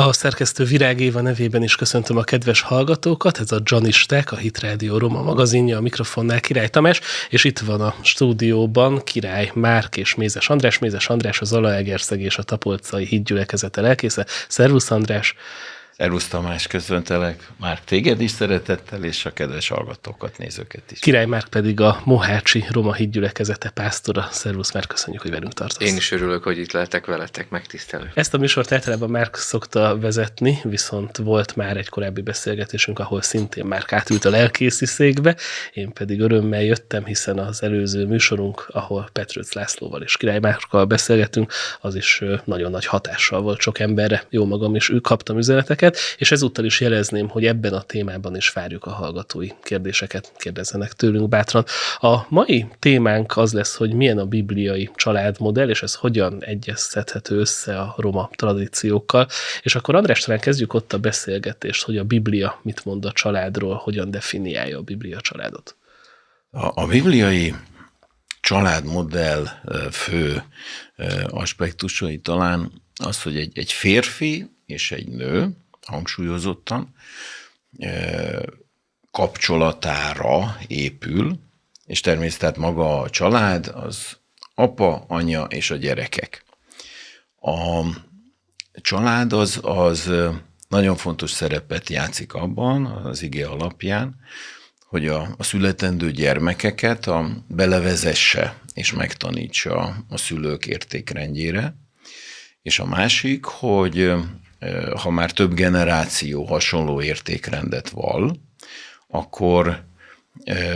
A szerkesztő Virág Éva nevében is köszöntöm a kedves hallgatókat, ez a Janisták, a Hit Radio Roma magazinja, a mikrofonnál Király Tamás, és itt van a stúdióban Király Márk és Mézes András. Mézes András az Zalaegerszeg és a Tapolcai Hídgyülekezete lelkésze. Szervusz András! Szervusz Tamás, köszöntelek már téged is szeretettel, és a kedves hallgatókat, nézőket is. Király Márk pedig a Mohácsi Roma hídgyülekezete pásztora. Szervusz Márk, köszönjük, hogy velünk tartasz. Én is örülök, hogy itt lehetek veletek, megtisztelő. Ezt a műsort általában Márk szokta vezetni, viszont volt már egy korábbi beszélgetésünk, ahol szintén Márk átült a lelkészi székbe, én pedig örömmel jöttem, hiszen az előző műsorunk, ahol Petrőc Lászlóval és Király Márkkal beszélgetünk, az is nagyon nagy hatással volt sok emberre. Jó magam is, ők kaptam üzeneteket, kérdéseket, és ezúttal is jelezném, hogy ebben a témában is várjuk a hallgatói kérdéseket, kérdezzenek tőlünk bátran. A mai témánk az lesz, hogy milyen a bibliai családmodell, és ez hogyan egyeztethető össze a roma tradíciókkal. És akkor András, talán kezdjük ott a beszélgetést, hogy a Biblia mit mond a családról, hogyan definiálja a Biblia családot. A, a bibliai családmodell fő aspektusai talán az, hogy egy, egy férfi és egy nő hangsúlyozottan, kapcsolatára épül, és természetesen maga a család az apa, anya és a gyerekek. A család az, az nagyon fontos szerepet játszik abban, az igé alapján, hogy a, a születendő gyermekeket a, belevezesse és megtanítsa a szülők értékrendjére, és a másik, hogy ha már több generáció hasonló értékrendet val, akkor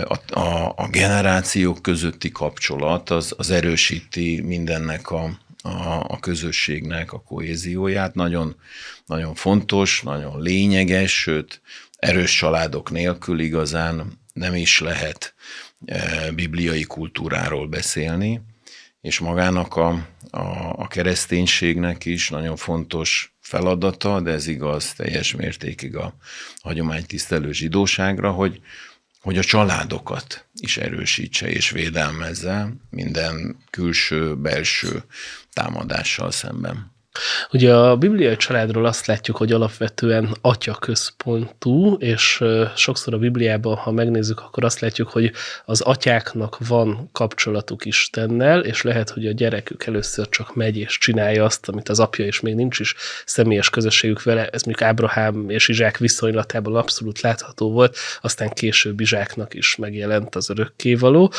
a, a, a generációk közötti kapcsolat az, az erősíti mindennek a, a, a közösségnek a kohézióját. Nagyon, nagyon fontos, nagyon lényeges, sőt, erős családok nélkül igazán nem is lehet bibliai kultúráról beszélni, és magának a, a, a kereszténységnek is nagyon fontos feladata, de ez igaz teljes mértékig a hagyománytisztelő zsidóságra, hogy, hogy a családokat is erősítse és védelmezze minden külső, belső támadással szemben. Ugye a bibliai családról azt látjuk, hogy alapvetően atya központú, és sokszor a Bibliában, ha megnézzük, akkor azt látjuk, hogy az atyáknak van kapcsolatuk Istennel, és lehet, hogy a gyerekük először csak megy és csinálja azt, amit az apja, és még nincs is személyes közösségük vele, ez mondjuk Ábrahám és Izsák viszonylatában abszolút látható volt, aztán később Izsáknak is megjelent az örökkévaló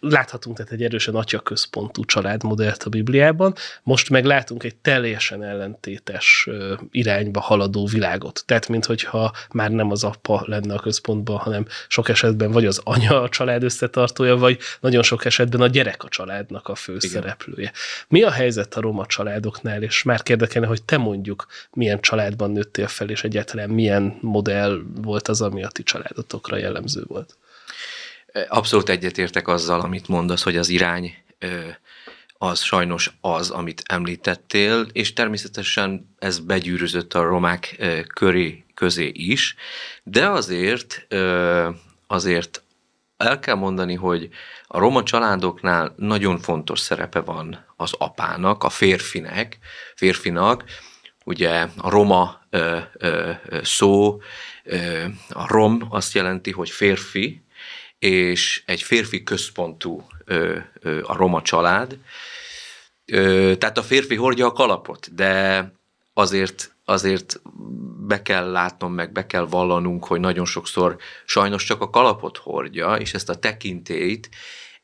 láthatunk tehát egy erősen atyaközpontú családmodellt a Bibliában, most meg látunk egy teljesen ellentétes irányba haladó világot. Tehát, minthogyha már nem az apa lenne a központban, hanem sok esetben vagy az anya a család összetartója, vagy nagyon sok esetben a gyerek a családnak a főszereplője. Mi a helyzet a roma családoknál, és már érdekelne, hogy te mondjuk milyen családban nőttél fel, és egyáltalán milyen modell volt az, ami a ti családotokra jellemző volt? Abszolút egyetértek azzal, amit mondasz, hogy az irány az sajnos az, amit említettél, és természetesen ez begyűrűzött a romák köré, közé is, de azért, azért el kell mondani, hogy a roma családoknál nagyon fontos szerepe van az apának, a férfinek, férfinak, ugye a roma ö, ö, szó, ö, a rom azt jelenti, hogy férfi, és egy férfi központú ö, ö, a roma család. Ö, tehát a férfi hordja a kalapot, de azért, azért be kell látnom, meg be kell vallanunk, hogy nagyon sokszor sajnos csak a kalapot hordja, és ezt a tekintélyt,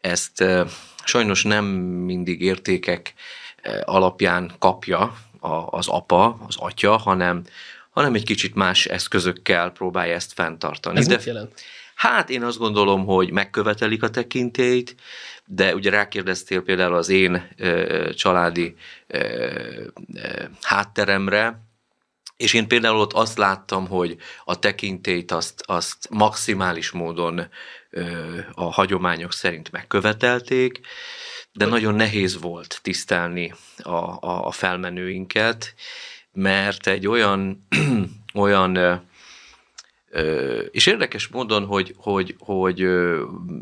ezt ö, sajnos nem mindig értékek alapján kapja az apa, az atya, hanem, hanem egy kicsit más eszközökkel próbálja ezt fenntartani. Ez de, mit jelent? Hát én azt gondolom, hogy megkövetelik a tekintélyt, de ugye rákérdeztél például az én ö, családi ö, ö, hátteremre, és én például ott azt láttam, hogy a tekintélyt azt, azt maximális módon ö, a hagyományok szerint megkövetelték, de nagyon nehéz volt tisztelni a, a, a felmenőinket, mert egy olyan, olyan és érdekes módon, hogy, hogy, hogy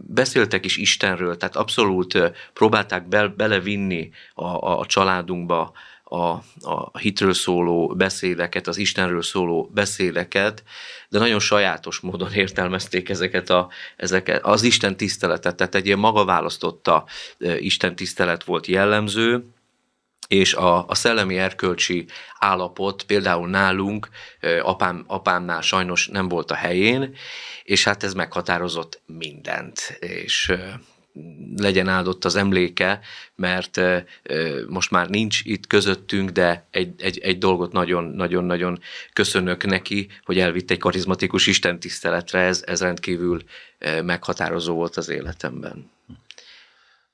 beszéltek is Istenről, tehát abszolút próbálták be, belevinni a, a családunkba a, a, hitről szóló beszédeket, az Istenről szóló beszédeket, de nagyon sajátos módon értelmezték ezeket, a, ezeket az Isten tiszteletet, tehát egy ilyen maga választotta Isten tisztelet volt jellemző, és a, a szellemi erkölcsi állapot például nálunk, apám, apámnál sajnos nem volt a helyén, és hát ez meghatározott mindent, és legyen áldott az emléke, mert most már nincs itt közöttünk, de egy, egy, egy dolgot nagyon-nagyon-nagyon köszönök neki, hogy elvitt egy karizmatikus istentiszteletre, ez, ez rendkívül meghatározó volt az életemben.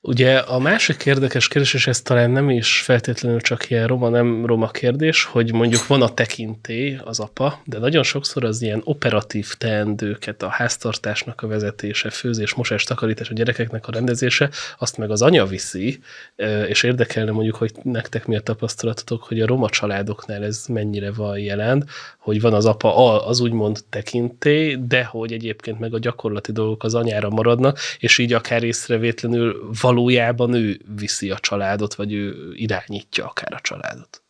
Ugye a másik érdekes kérdés, és ez talán nem is feltétlenül csak ilyen roma, nem roma kérdés, hogy mondjuk van a tekintély, az apa, de nagyon sokszor az ilyen operatív teendőket, a háztartásnak a vezetése, főzés, mosás, takarítás, a gyerekeknek a rendezése, azt meg az anya viszi, és érdekelne mondjuk, hogy nektek mi a tapasztalatotok, hogy a roma családoknál ez mennyire van jelen, hogy van az apa az úgymond tekintély, de hogy egyébként meg a gyakorlati dolgok az anyára maradnak, és így akár észrevétlenül valójában ő viszi a családot, vagy ő irányítja akár a családot.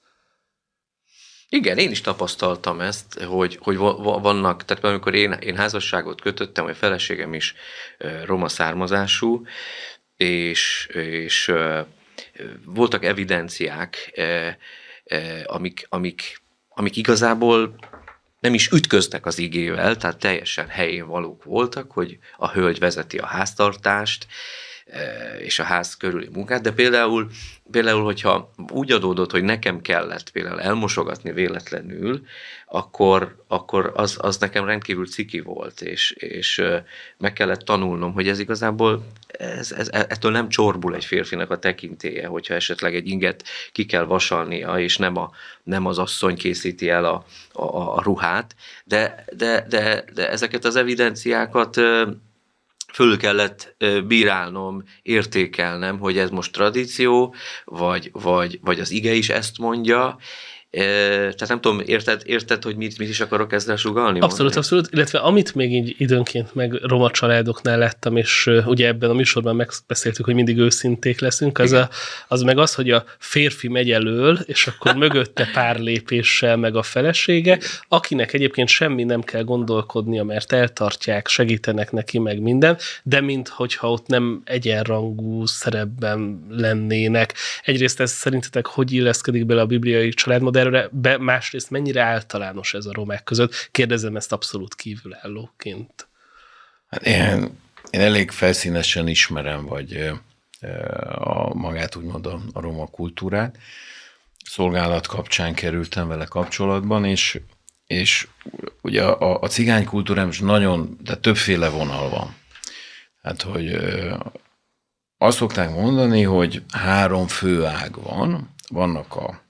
Igen, én is tapasztaltam ezt, hogy, hogy vannak, tehát amikor én, én házasságot kötöttem, vagy feleségem is roma származású, és, és voltak evidenciák, amik, amik, amik igazából nem is ütköztek az igével, tehát teljesen helyén valók voltak, hogy a hölgy vezeti a háztartást, és a ház körüli munkát, de például, például, hogyha úgy adódott, hogy nekem kellett például elmosogatni véletlenül, akkor, akkor az, az nekem rendkívül ciki volt, és, és meg kellett tanulnom, hogy ez igazából ez, ez, ettől nem csorbul egy férfinak a tekintéje, hogyha esetleg egy inget ki kell vasalnia, és nem, a, nem az asszony készíti el a, a, a ruhát, de, de, de, de ezeket az evidenciákat föl kellett bírálnom, értékelnem, hogy ez most tradíció, vagy, vagy, vagy az ige is ezt mondja, tehát nem tudom, érted, érted hogy mit, mit is akarok ezzel sugalni? Abszolút, mondani? abszolút, illetve amit még így időnként meg roma családoknál lettem, és ugye ebben a műsorban megbeszéltük, hogy mindig őszinték leszünk, az, a, az meg az, hogy a férfi megy elől, és akkor mögötte pár lépéssel meg a felesége, akinek egyébként semmi nem kell gondolkodnia, mert eltartják, segítenek neki meg minden, de mint hogyha ott nem egyenrangú szerepben lennének. Egyrészt ez szerintetek hogy illeszkedik bele a bibliai családmodell, erre be, másrészt mennyire általános ez a romák között? Kérdezem ezt abszolút kívülállóként. Hát én, én elég felszínesen ismerem, vagy a magát úgymond a, a roma kultúrát. Szolgálat kapcsán kerültem vele kapcsolatban, és, és ugye a, a cigány kultúrám is nagyon, de többféle vonal van. Hát, hogy azt szokták mondani, hogy három fő ág van. Vannak a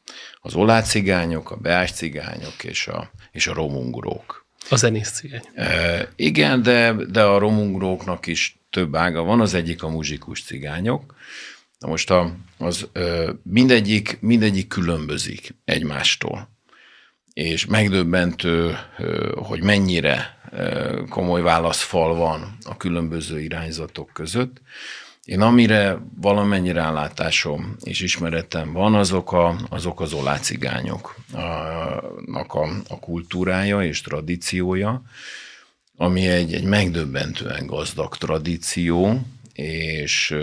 az olácigányok, a beás cigányok és a, és a romungrók. A zenész cigány. E, igen, de, de a romungróknak is több ága van, az egyik a muzsikus cigányok. Na most a, az mindegyik, mindegyik különbözik egymástól. És megdöbbentő, hogy mennyire komoly válaszfal van a különböző irányzatok között. Én amire valamennyire rálátásom és ismeretem van, azok, a, azok az olácigányoknak a, a kultúrája és tradíciója, ami egy, egy megdöbbentően gazdag tradíció, és,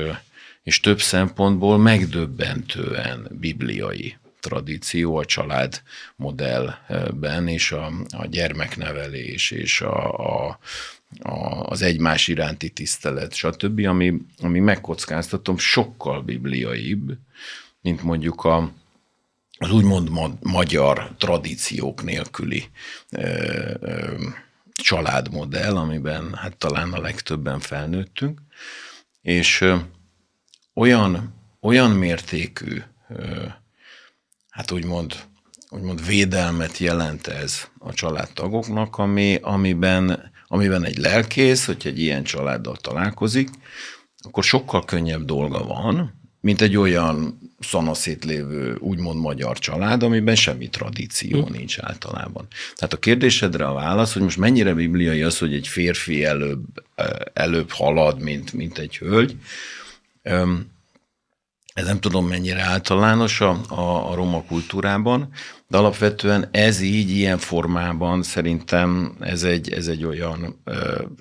és több szempontból megdöbbentően bibliai tradíció a család modellben, és a, a gyermeknevelés, és a, a, az egymás iránti tisztelet, stb., ami, ami megkockáztatom sokkal bibliaibb, mint mondjuk a, az úgymond ma, magyar tradíciók nélküli ö, ö, családmodell, amiben hát talán a legtöbben felnőttünk, és ö, olyan, olyan mértékű, ö, hát úgymond, úgymond védelmet jelent ez a családtagoknak, ami, amiben amiben egy lelkész, hogyha egy ilyen családdal találkozik, akkor sokkal könnyebb dolga van, mint egy olyan szanaszét lévő úgymond magyar család, amiben semmi tradíció hm. nincs általában. Tehát a kérdésedre a válasz, hogy most mennyire bibliai az, hogy egy férfi előbb, előbb halad, mint, mint egy hölgy. ez nem tudom mennyire általános a, a, a roma kultúrában, de alapvetően ez így, ilyen formában szerintem ez egy, ez egy olyan,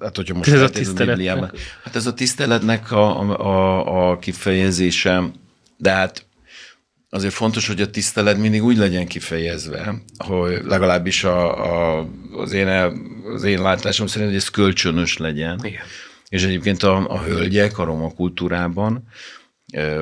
hát hogyha most ez a tiszteletnek. Hát ez a tiszteletnek a, a, a kifejezése, de hát azért fontos, hogy a tisztelet mindig úgy legyen kifejezve, hogy legalábbis a, a, az, én, az én látásom szerint, hogy ez kölcsönös legyen. Igen. És egyébként a, a hölgyek a roma kultúrában,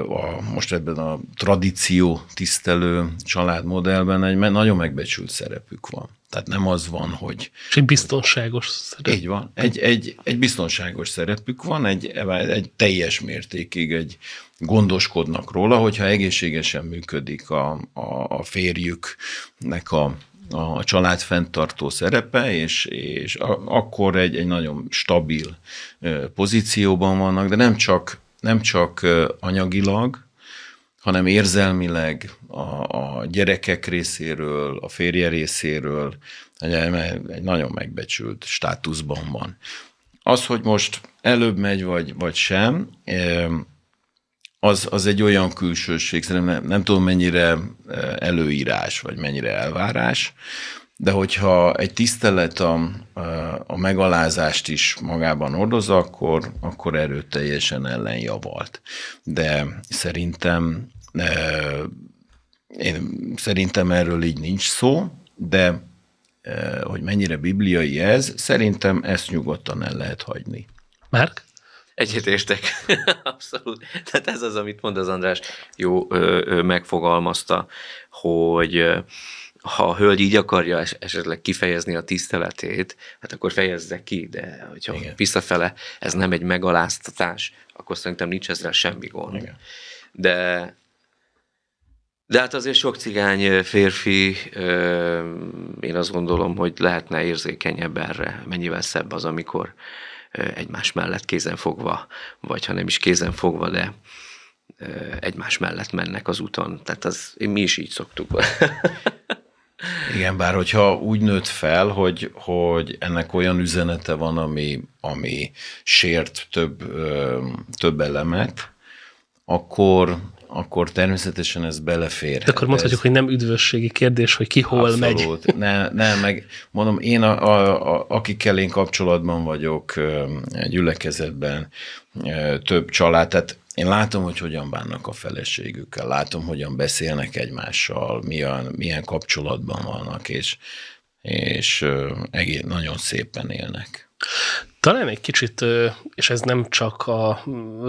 a, most ebben a tradíció tisztelő családmodellben egy nagyon megbecsült szerepük van. Tehát nem az van, hogy... És egy biztonságos szerep. Így van. Egy, egy, egy biztonságos szerepük van, egy, egy teljes mértékig egy gondoskodnak róla, hogyha egészségesen működik a, a, a férjüknek a, a család fenntartó szerepe, és, és a, akkor egy, egy nagyon stabil pozícióban vannak, de nem csak nem csak anyagilag, hanem érzelmileg a, a gyerekek részéről, a férje részéről egy, nagyon megbecsült státuszban van. Az, hogy most előbb megy, vagy, vagy sem, az, az egy olyan külsőség, szerintem nem, nem tudom mennyire előírás, vagy mennyire elvárás, de hogyha egy tisztelet a, a megalázást is magában ordoz, akkor, akkor erőteljesen ellenjavalt. De szerintem én szerintem erről így nincs szó, de hogy mennyire bibliai ez, szerintem ezt nyugodtan el lehet hagyni. Márk? Egyetértek. Abszolút. Tehát ez az, amit mond az András, jó ö, ö, megfogalmazta, hogy ö, ha a hölgy így akarja esetleg kifejezni a tiszteletét, hát akkor fejezze ki, de hogyha Igen. visszafele ez nem egy megaláztatás, akkor szerintem nincs ezzel semmi gond. Igen. De de hát azért sok cigány férfi, én azt gondolom, hogy lehetne érzékenyebb erre, mennyivel szebb az, amikor egymás mellett kézen fogva, vagy ha nem is kézen fogva, de egymás mellett mennek az úton. Tehát az, mi is így szoktuk. Igen, bár hogyha úgy nőtt fel, hogy, hogy ennek olyan üzenete van, ami, ami sért több, több elemet, akkor, akkor természetesen ez belefér. De akkor mondhatjuk, ez... hogy nem üdvösségi kérdés, hogy ki hol Abszolút. megy. Ne, ne, meg mondom, én, a, a, a, akikkel én kapcsolatban vagyok, gyülekezetben, több család, tehát én látom, hogy hogyan bánnak a feleségükkel, látom, hogyan beszélnek egymással, milyen, milyen kapcsolatban vannak, és, és egész, nagyon szépen élnek. Talán egy kicsit, és ez nem csak a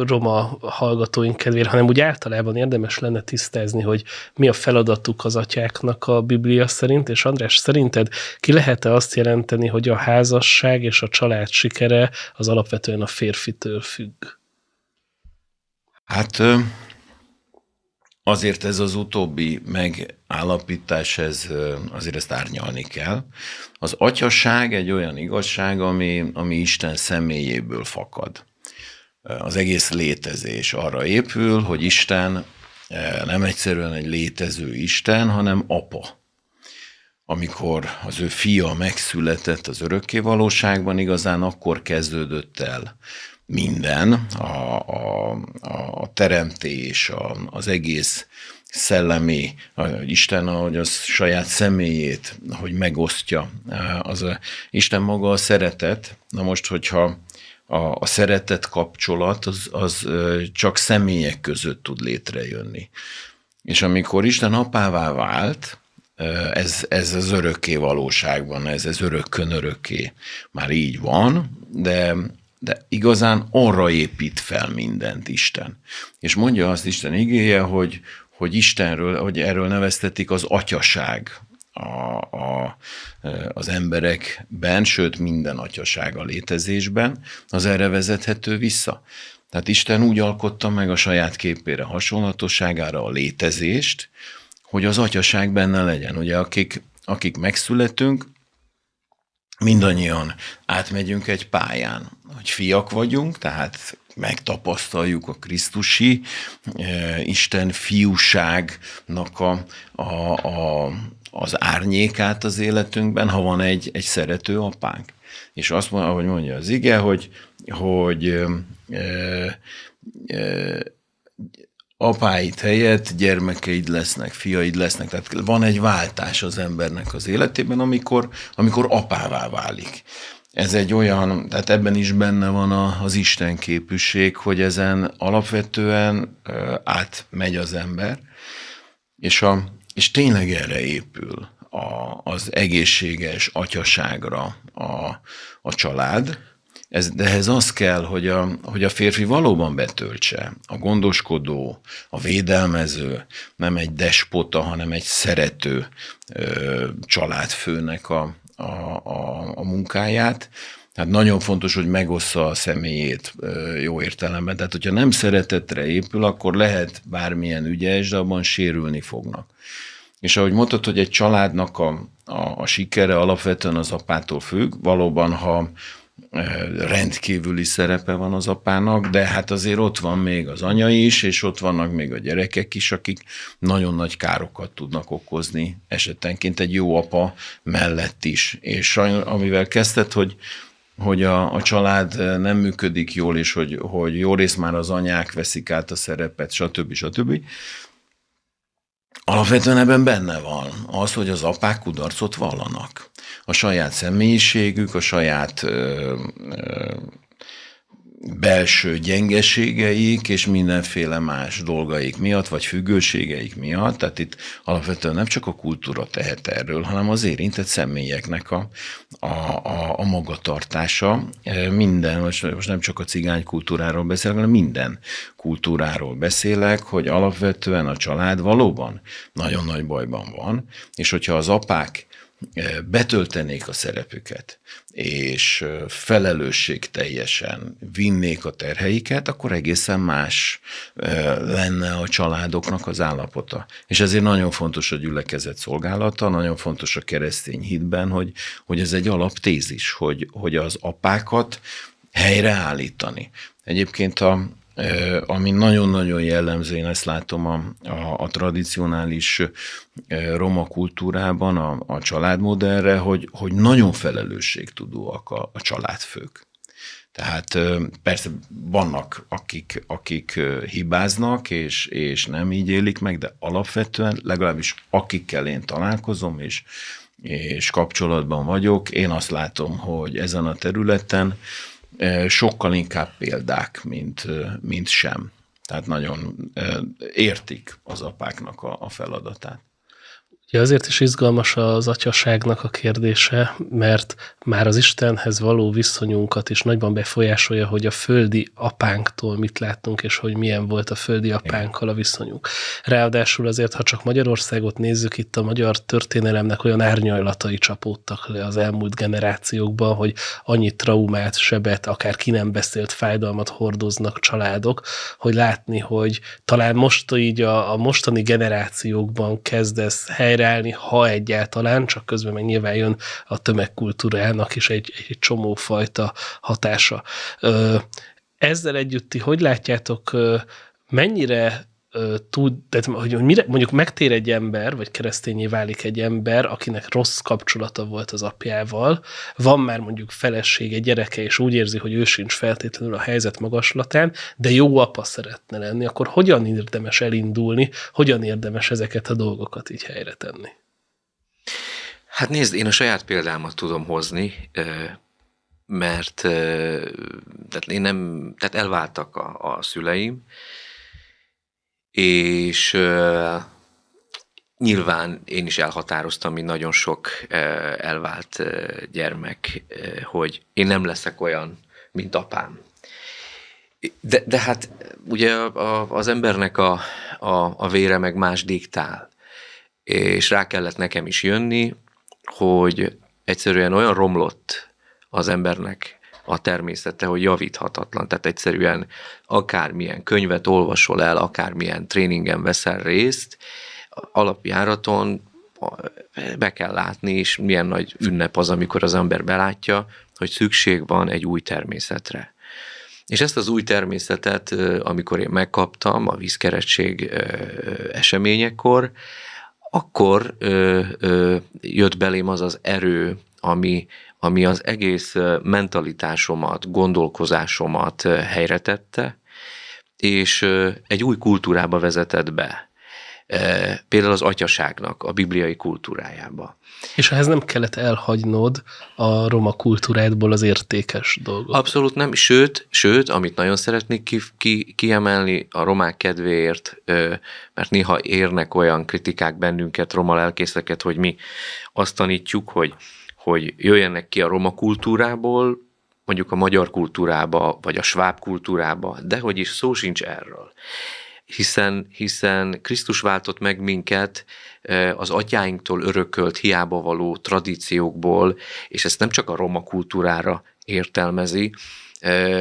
roma hallgatóink kedvére, hanem úgy általában érdemes lenne tisztázni, hogy mi a feladatuk az atyáknak a Biblia szerint, és András, szerinted ki lehet-e azt jelenteni, hogy a házasság és a család sikere az alapvetően a férfitől függ? Hát azért ez az utóbbi megállapítás, ez, azért ezt árnyalni kell. Az atyaság egy olyan igazság, ami, ami Isten személyéből fakad. Az egész létezés arra épül, hogy Isten nem egyszerűen egy létező Isten, hanem apa. Amikor az ő fia megszületett az örökké valóságban, igazán akkor kezdődött el minden, a, a, a teremtés, a, az egész szellemi, a Isten, ahogy az saját személyét, hogy megosztja. Az a, Isten maga a szeretet. Na most, hogyha a, a szeretet kapcsolat, az, az csak személyek között tud létrejönni. És amikor Isten apává vált, ez, ez az örökké valóságban, ez, ez örökkön örökké már így van, de de igazán arra épít fel mindent Isten. És mondja azt Isten igéje, hogy, hogy Istenről, hogy erről neveztetik az atyaság a, a, az emberekben, sőt minden atyaság a létezésben, az erre vezethető vissza. Tehát Isten úgy alkotta meg a saját képére, hasonlatosságára a létezést, hogy az atyaság benne legyen. Ugye akik, akik megszületünk, mindannyian átmegyünk egy pályán, hogy fiak vagyunk, tehát megtapasztaljuk a Krisztusi eh, Isten fiúságnak a, a, a, az árnyékát az életünkben, ha van egy, egy szerető apánk. És azt mondja, ahogy mondja az ige, hogy, hogy e, e, apáid helyett gyermekeid lesznek, fiaid lesznek. Tehát van egy váltás az embernek az életében, amikor, amikor apává válik. Ez egy olyan, tehát ebben is benne van a, az Isten képűség, hogy ezen alapvetően átmegy az ember, és, a, és tényleg erre épül a, az egészséges atyaságra a, a család, ez, de ehhez az kell, hogy a, hogy a férfi valóban betöltse a gondoskodó, a védelmező, nem egy despota, hanem egy szerető ö, családfőnek a, a, a, a munkáját. Tehát nagyon fontos, hogy megossza a személyét jó értelemben. Tehát, hogyha nem szeretetre épül, akkor lehet bármilyen ügyes, de abban sérülni fognak. És ahogy mondtad, hogy egy családnak a, a, a sikere alapvetően az apától függ, valóban, ha rendkívüli szerepe van az apának, de hát azért ott van még az anya is, és ott vannak még a gyerekek is, akik nagyon nagy károkat tudnak okozni esetenként egy jó apa mellett is. És sajnos, amivel kezdted, hogy hogy a, a család nem működik jól, és hogy, hogy jó rész már az anyák veszik át a szerepet, stb. stb. Alapvetően ebben benne van az, hogy az apák kudarcot vallanak a saját személyiségük, a saját belső gyengeségeik és mindenféle más dolgaik miatt, vagy függőségeik miatt. Tehát itt alapvetően nem csak a kultúra tehet erről, hanem az érintett személyeknek a, a, a, a magatartása. Minden, most, most nem csak a cigány kultúráról beszélek, hanem minden kultúráról beszélek, hogy alapvetően a család valóban nagyon nagy bajban van, és hogyha az apák betöltenék a szerepüket, és felelősség teljesen vinnék a terheiket, akkor egészen más lenne a családoknak az állapota. És ezért nagyon fontos a gyülekezet szolgálata, nagyon fontos a keresztény hitben, hogy, hogy ez egy alaptézis, hogy, hogy az apákat helyreállítani. Egyébként a, ami nagyon-nagyon jellemző, én ezt látom a, a, a tradicionális roma kultúrában, a, a családmodellre, hogy, hogy nagyon felelősségtudóak a, a családfők. Tehát persze vannak, akik, akik hibáznak, és, és nem így élik meg, de alapvetően legalábbis akikkel én találkozom, és, és kapcsolatban vagyok, én azt látom, hogy ezen a területen sokkal inkább példák, mint, mint sem. Tehát nagyon értik az apáknak a, a feladatát. Ugye azért is izgalmas az atyaságnak a kérdése, mert már az Istenhez való viszonyunkat is nagyban befolyásolja, hogy a földi apánktól mit láttunk, és hogy milyen volt a földi apánkkal a viszonyunk. Ráadásul azért, ha csak Magyarországot nézzük, itt a magyar történelemnek olyan árnyalatai csapódtak le az elmúlt generációkban, hogy annyi traumát, sebet, akár ki nem beszélt fájdalmat hordoznak családok, hogy látni, hogy talán most így a, a mostani generációkban kezdesz hely helyreállni, ha egyáltalán, csak közben meg nyilván jön a tömegkultúrának is egy, egy csomó fajta hatása. Ezzel együtt ti hogy látjátok, mennyire tud, tehát, hogy mire, mondjuk megtér egy ember, vagy keresztényé válik egy ember, akinek rossz kapcsolata volt az apjával, van már mondjuk felesége, gyereke, és úgy érzi, hogy ő sincs feltétlenül a helyzet magaslatán, de jó apa szeretne lenni, akkor hogyan érdemes elindulni, hogyan érdemes ezeket a dolgokat így helyre tenni? Hát nézd, én a saját példámat tudom hozni, mert tehát én nem, tehát elváltak a, a szüleim, és nyilván én is elhatároztam, mint nagyon sok elvált gyermek, hogy én nem leszek olyan, mint apám. De, de hát ugye az embernek a, a, a vére meg más diktál, és rá kellett nekem is jönni, hogy egyszerűen olyan romlott az embernek a természete, hogy javíthatatlan. Tehát egyszerűen akármilyen könyvet olvasol el, akármilyen tréningen veszel részt, alapjáraton be kell látni, és milyen nagy ünnep az, amikor az ember belátja, hogy szükség van egy új természetre. És ezt az új természetet, amikor én megkaptam a vízkeretség eseményekor, akkor jött belém az az erő, ami ami az egész mentalitásomat, gondolkozásomat helyre tette, és egy új kultúrába vezetett be. Például az atyaságnak a bibliai kultúrájába. És ehhez nem kellett elhagynod a roma kultúrádból az értékes dolgot. Abszolút nem, sőt, sőt amit nagyon szeretnék ki, ki, kiemelni a romák kedvéért, mert néha érnek olyan kritikák bennünket, roma lelkészeket, hogy mi azt tanítjuk, hogy, hogy jöjjenek ki a roma kultúrából, mondjuk a magyar kultúrába, vagy a sváb kultúrába, de hogy is szó sincs erről. Hiszen, hiszen Krisztus váltott meg minket az atyáinktól örökölt hiába való tradíciókból, és ezt nem csak a roma kultúrára értelmezi,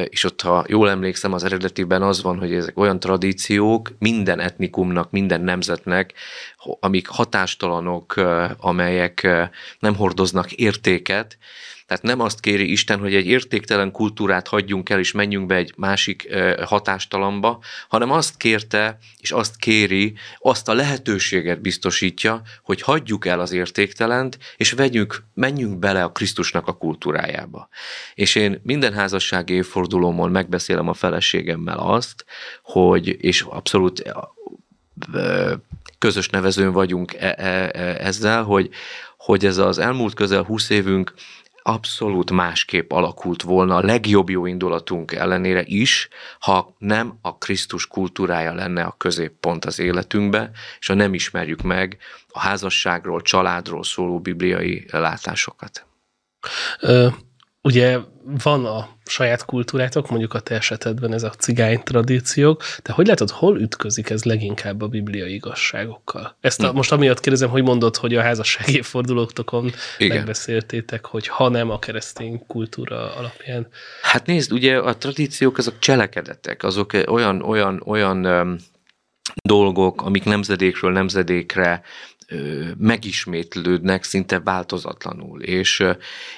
és ott, ha jól emlékszem, az eredetiben az van, hogy ezek olyan tradíciók minden etnikumnak, minden nemzetnek, amik hatástalanok, amelyek nem hordoznak értéket, tehát nem azt kéri Isten, hogy egy értéktelen kultúrát hagyjunk el, és menjünk be egy másik hatástalamba, hanem azt kérte, és azt kéri, azt a lehetőséget biztosítja, hogy hagyjuk el az értéktelent, és vegyünk, menjünk bele a Krisztusnak a kultúrájába. És én minden házassági évfordulómon megbeszélem a feleségemmel azt, hogy, és abszolút közös nevezőn vagyunk e, e, e, ezzel, hogy, hogy ez az elmúlt közel 20 évünk abszolút másképp alakult volna a legjobb jó indulatunk ellenére is, ha nem a Krisztus kultúrája lenne a középpont az életünkbe, és ha nem ismerjük meg a házasságról, családról szóló bibliai látásokat. Ugye van a saját kultúrátok, mondjuk a te esetedben ez a cigány tradíciók, de hogy látod, hol ütközik ez leginkább a bibliai igazságokkal? Ezt a, hm. most amiatt kérdezem, hogy mondod, hogy a házassági fordulóktokon Igen. megbeszéltétek, hogy ha nem a keresztény kultúra alapján. Hát nézd, ugye a tradíciók azok cselekedetek, azok olyan, olyan, olyan dolgok, amik nemzedékről nemzedékre megismétlődnek szinte változatlanul. És,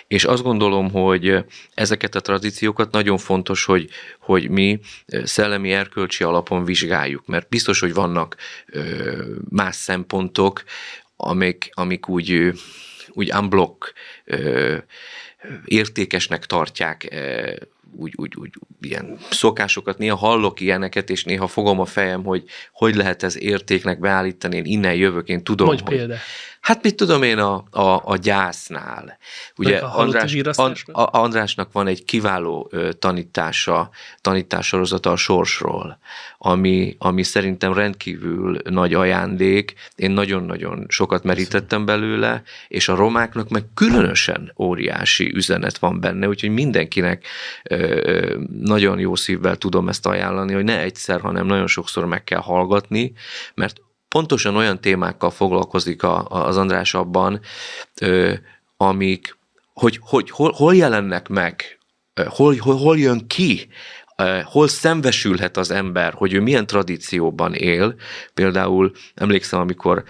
és azt gondolom, hogy ezeket a tradíciókat nagyon fontos, hogy, hogy mi szellemi erkölcsi alapon vizsgáljuk, mert biztos, hogy vannak más szempontok, amik, amik úgy, úgy unblock értékesnek tartják úgy, úgy, úgy ilyen szokásokat, néha hallok ilyeneket, és néha fogom a fejem, hogy hogy lehet ez értéknek beállítani, én innen jövök, én tudom, Mondj hogy... Példa. Hát mit tudom én a, a, a gyásznál. Ugye a András, And, a, Andrásnak van egy kiváló ö, tanítása, tanítássorozata a sorsról, ami, ami szerintem rendkívül nagy ajándék. Én nagyon-nagyon sokat merítettem belőle, és a romáknak meg különösen óriási üzenet van benne, úgyhogy mindenkinek ö, nagyon jó szívvel tudom ezt ajánlani, hogy ne egyszer, hanem nagyon sokszor meg kell hallgatni, mert pontosan olyan témákkal foglalkozik a, az András abban, ö, amik, hogy, hogy hol, hol jelennek meg, hol, hol, hol jön ki hol szembesülhet az ember, hogy ő milyen tradícióban él. Például emlékszem, amikor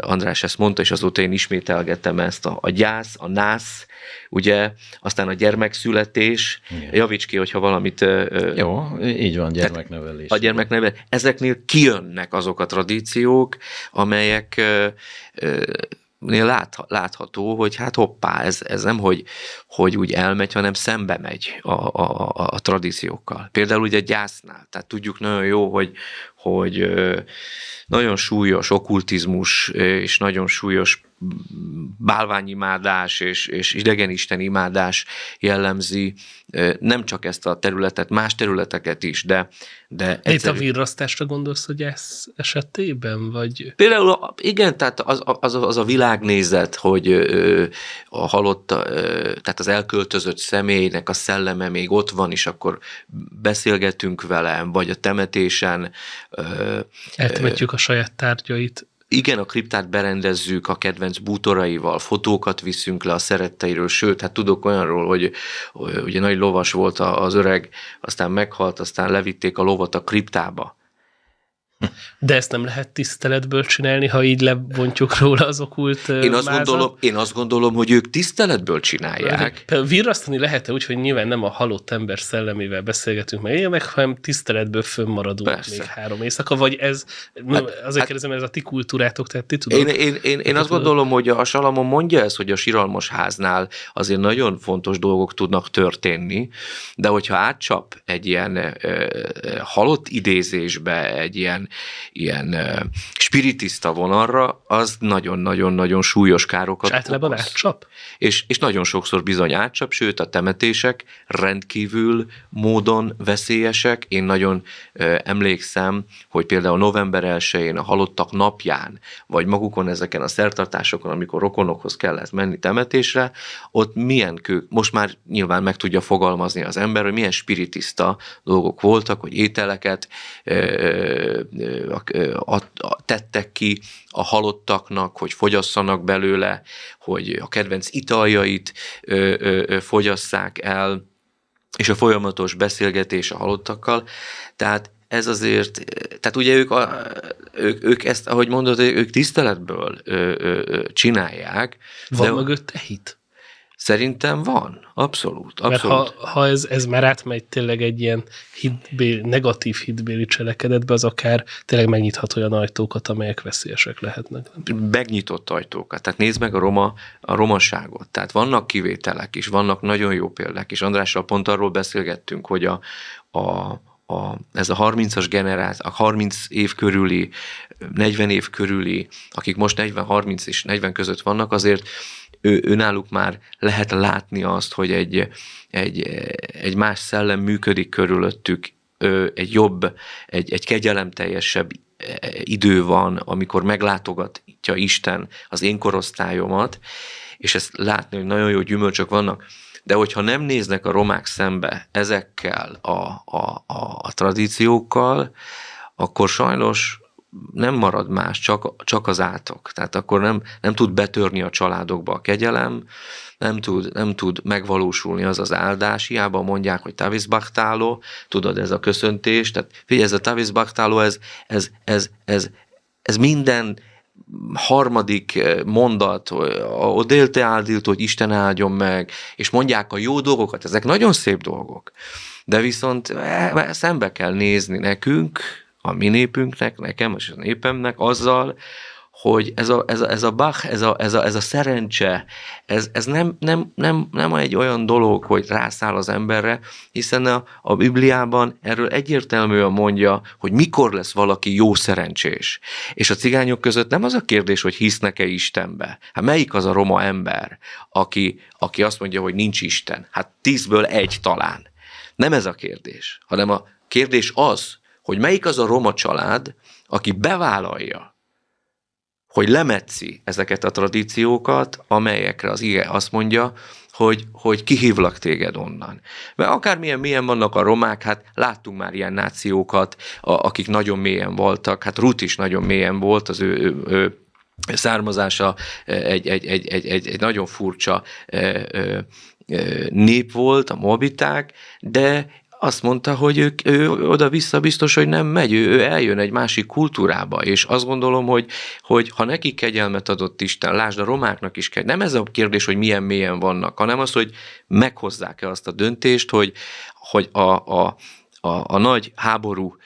András ezt mondta, és azóta én ismételgettem ezt, a, a gyász, a nász, ugye, aztán a gyermekszületés, Igen. javíts ki, hogyha valamit... Jó, így van, gyermeknevelés. A gyermeknevelés. Ezeknél kijönnek azok a tradíciók, amelyek lát, látható, hogy hát hoppá, ez, ez nem, hogy, hogy úgy elmegy, hanem szembe megy a, a, a, a tradíciókkal. Például ugye gyásznál, tehát tudjuk nagyon jó, hogy, hogy nagyon súlyos okkultizmus és nagyon súlyos bálványimádás és, és idegenisten imádás jellemzi nem csak ezt a területet, más területeket is, de, de egyszerű... Itt a virrasztásra gondolsz, hogy ez esetében, vagy? Például igen, tehát az, az, az a világnézet, hogy a halott, tehát az elköltözött személynek a szelleme még ott van, és akkor beszélgetünk vele, vagy a temetésen. Eltemetjük a saját tárgyait igen, a kriptát berendezzük a kedvenc bútoraival, fotókat viszünk le a szeretteiről, sőt, hát tudok olyanról, hogy ugye nagy lovas volt az öreg, aztán meghalt, aztán levitték a lovat a kriptába. De ezt nem lehet tiszteletből csinálni, ha így lebontjuk róla az okult Én azt, mázat? gondolom, én azt gondolom, hogy ők tiszteletből csinálják. Például virrasztani lehet-e úgy, hogy nyilván nem a halott ember szellemével beszélgetünk meg, én meg, hanem tiszteletből fönnmaradunk Persze. még három éjszaka, vagy ez, hát, azért hát- kérdezem, ez a ti kultúrátok, tehát ti tudod? Én, én, én, én azt tudod? gondolom, hogy a Salamon mondja ezt, hogy a siralmas háznál azért nagyon fontos dolgok tudnak történni, de hogyha átcsap egy ilyen ö, ö, halott idézésbe, egy ilyen, ilyen spiritista vonalra, az nagyon-nagyon-nagyon súlyos károkat És általában okoz. átcsap? és, és nagyon sokszor bizony átcsap, sőt a temetések rendkívül módon veszélyesek. Én nagyon emlékszem, hogy például november 1-én a halottak napján, vagy magukon ezeken a szertartásokon, amikor rokonokhoz kellett menni temetésre, ott milyen kő, most már nyilván meg tudja fogalmazni az ember, hogy milyen spiritista dolgok voltak, hogy ételeket tettek ki a halottaknak, hogy fogyasszanak belőle, hogy a kedvenc italjait fogyasszák el, és a folyamatos beszélgetés a halottakkal. Tehát ez azért, tehát ugye ők, a, ők, ők ezt, ahogy mondod, ők tiszteletből ö, ö, csinálják. Van de mögötte hit? Szerintem van, abszolút, Mert abszolút. ha, ha ez, ez már átmegy tényleg egy ilyen hitbéli, negatív hitbéli cselekedetbe, az akár tényleg megnyithat olyan ajtókat, amelyek veszélyesek lehetnek. megnyitott ajtókat. Tehát nézd meg a, roma, a romaságot. Tehát vannak kivételek is, vannak nagyon jó példák is. Andrással pont arról beszélgettünk, hogy a, a, a, ez a 30-as generáció, a 30 év körüli, 40 év körüli, akik most 40-30 és 40 között vannak, azért ő, őnáluk már lehet látni azt, hogy egy, egy, egy más szellem működik körülöttük, egy jobb, egy, egy kegyelemteljesebb idő van, amikor meglátogatja Isten az én korosztályomat, és ezt látni, hogy nagyon jó gyümölcsök vannak, de hogyha nem néznek a romák szembe ezekkel a, a, a, a tradíciókkal, akkor sajnos nem marad más, csak, csak az átok. Tehát akkor nem, nem tud betörni a családokba a kegyelem, nem tud, nem tud megvalósulni az az áldás. Hiába mondják, hogy Tavis Baktáló, tudod, ez a köszöntés. Tehát figyelj, ez a Tavis Baktáló, ez, ez, ez, ez, ez minden harmadik mondat, a délte áldilt, hogy Isten áldjon meg, és mondják a jó dolgokat, ezek nagyon szép dolgok. De viszont eh, szembe kell nézni nekünk, a mi népünknek, nekem és a népemnek azzal, hogy ez a, ez a, ez a bach, ez a, ez a, ez a szerencse, ez, ez nem, nem, nem, nem egy olyan dolog, hogy rászáll az emberre, hiszen a, a Bibliában erről egyértelműen mondja, hogy mikor lesz valaki jó szerencsés. És a cigányok között nem az a kérdés, hogy hisznek-e Istenbe. Hát melyik az a roma ember, aki, aki azt mondja, hogy nincs Isten? Hát tízből egy talán. Nem ez a kérdés, hanem a kérdés az, hogy melyik az a roma család, aki bevállalja, hogy lemetszi ezeket a tradíciókat, amelyekre az ige azt mondja, hogy, hogy kihívlak téged onnan. Mert akármilyen milyen vannak a romák, hát láttunk már ilyen nációkat, a, akik nagyon mélyen voltak, hát Ruth is nagyon mélyen volt, az ő, ő, ő származása egy, egy, egy, egy, egy, egy nagyon furcsa nép volt, a mobiták, de azt mondta, hogy ő, ő oda-vissza biztos, hogy nem megy, ő, ő eljön egy másik kultúrába, és azt gondolom, hogy, hogy ha neki kegyelmet adott Isten, lásd a romáknak is kell, nem ez a kérdés, hogy milyen mélyen vannak, hanem az, hogy meghozzák-e azt a döntést, hogy, hogy a, a, a, a nagy háború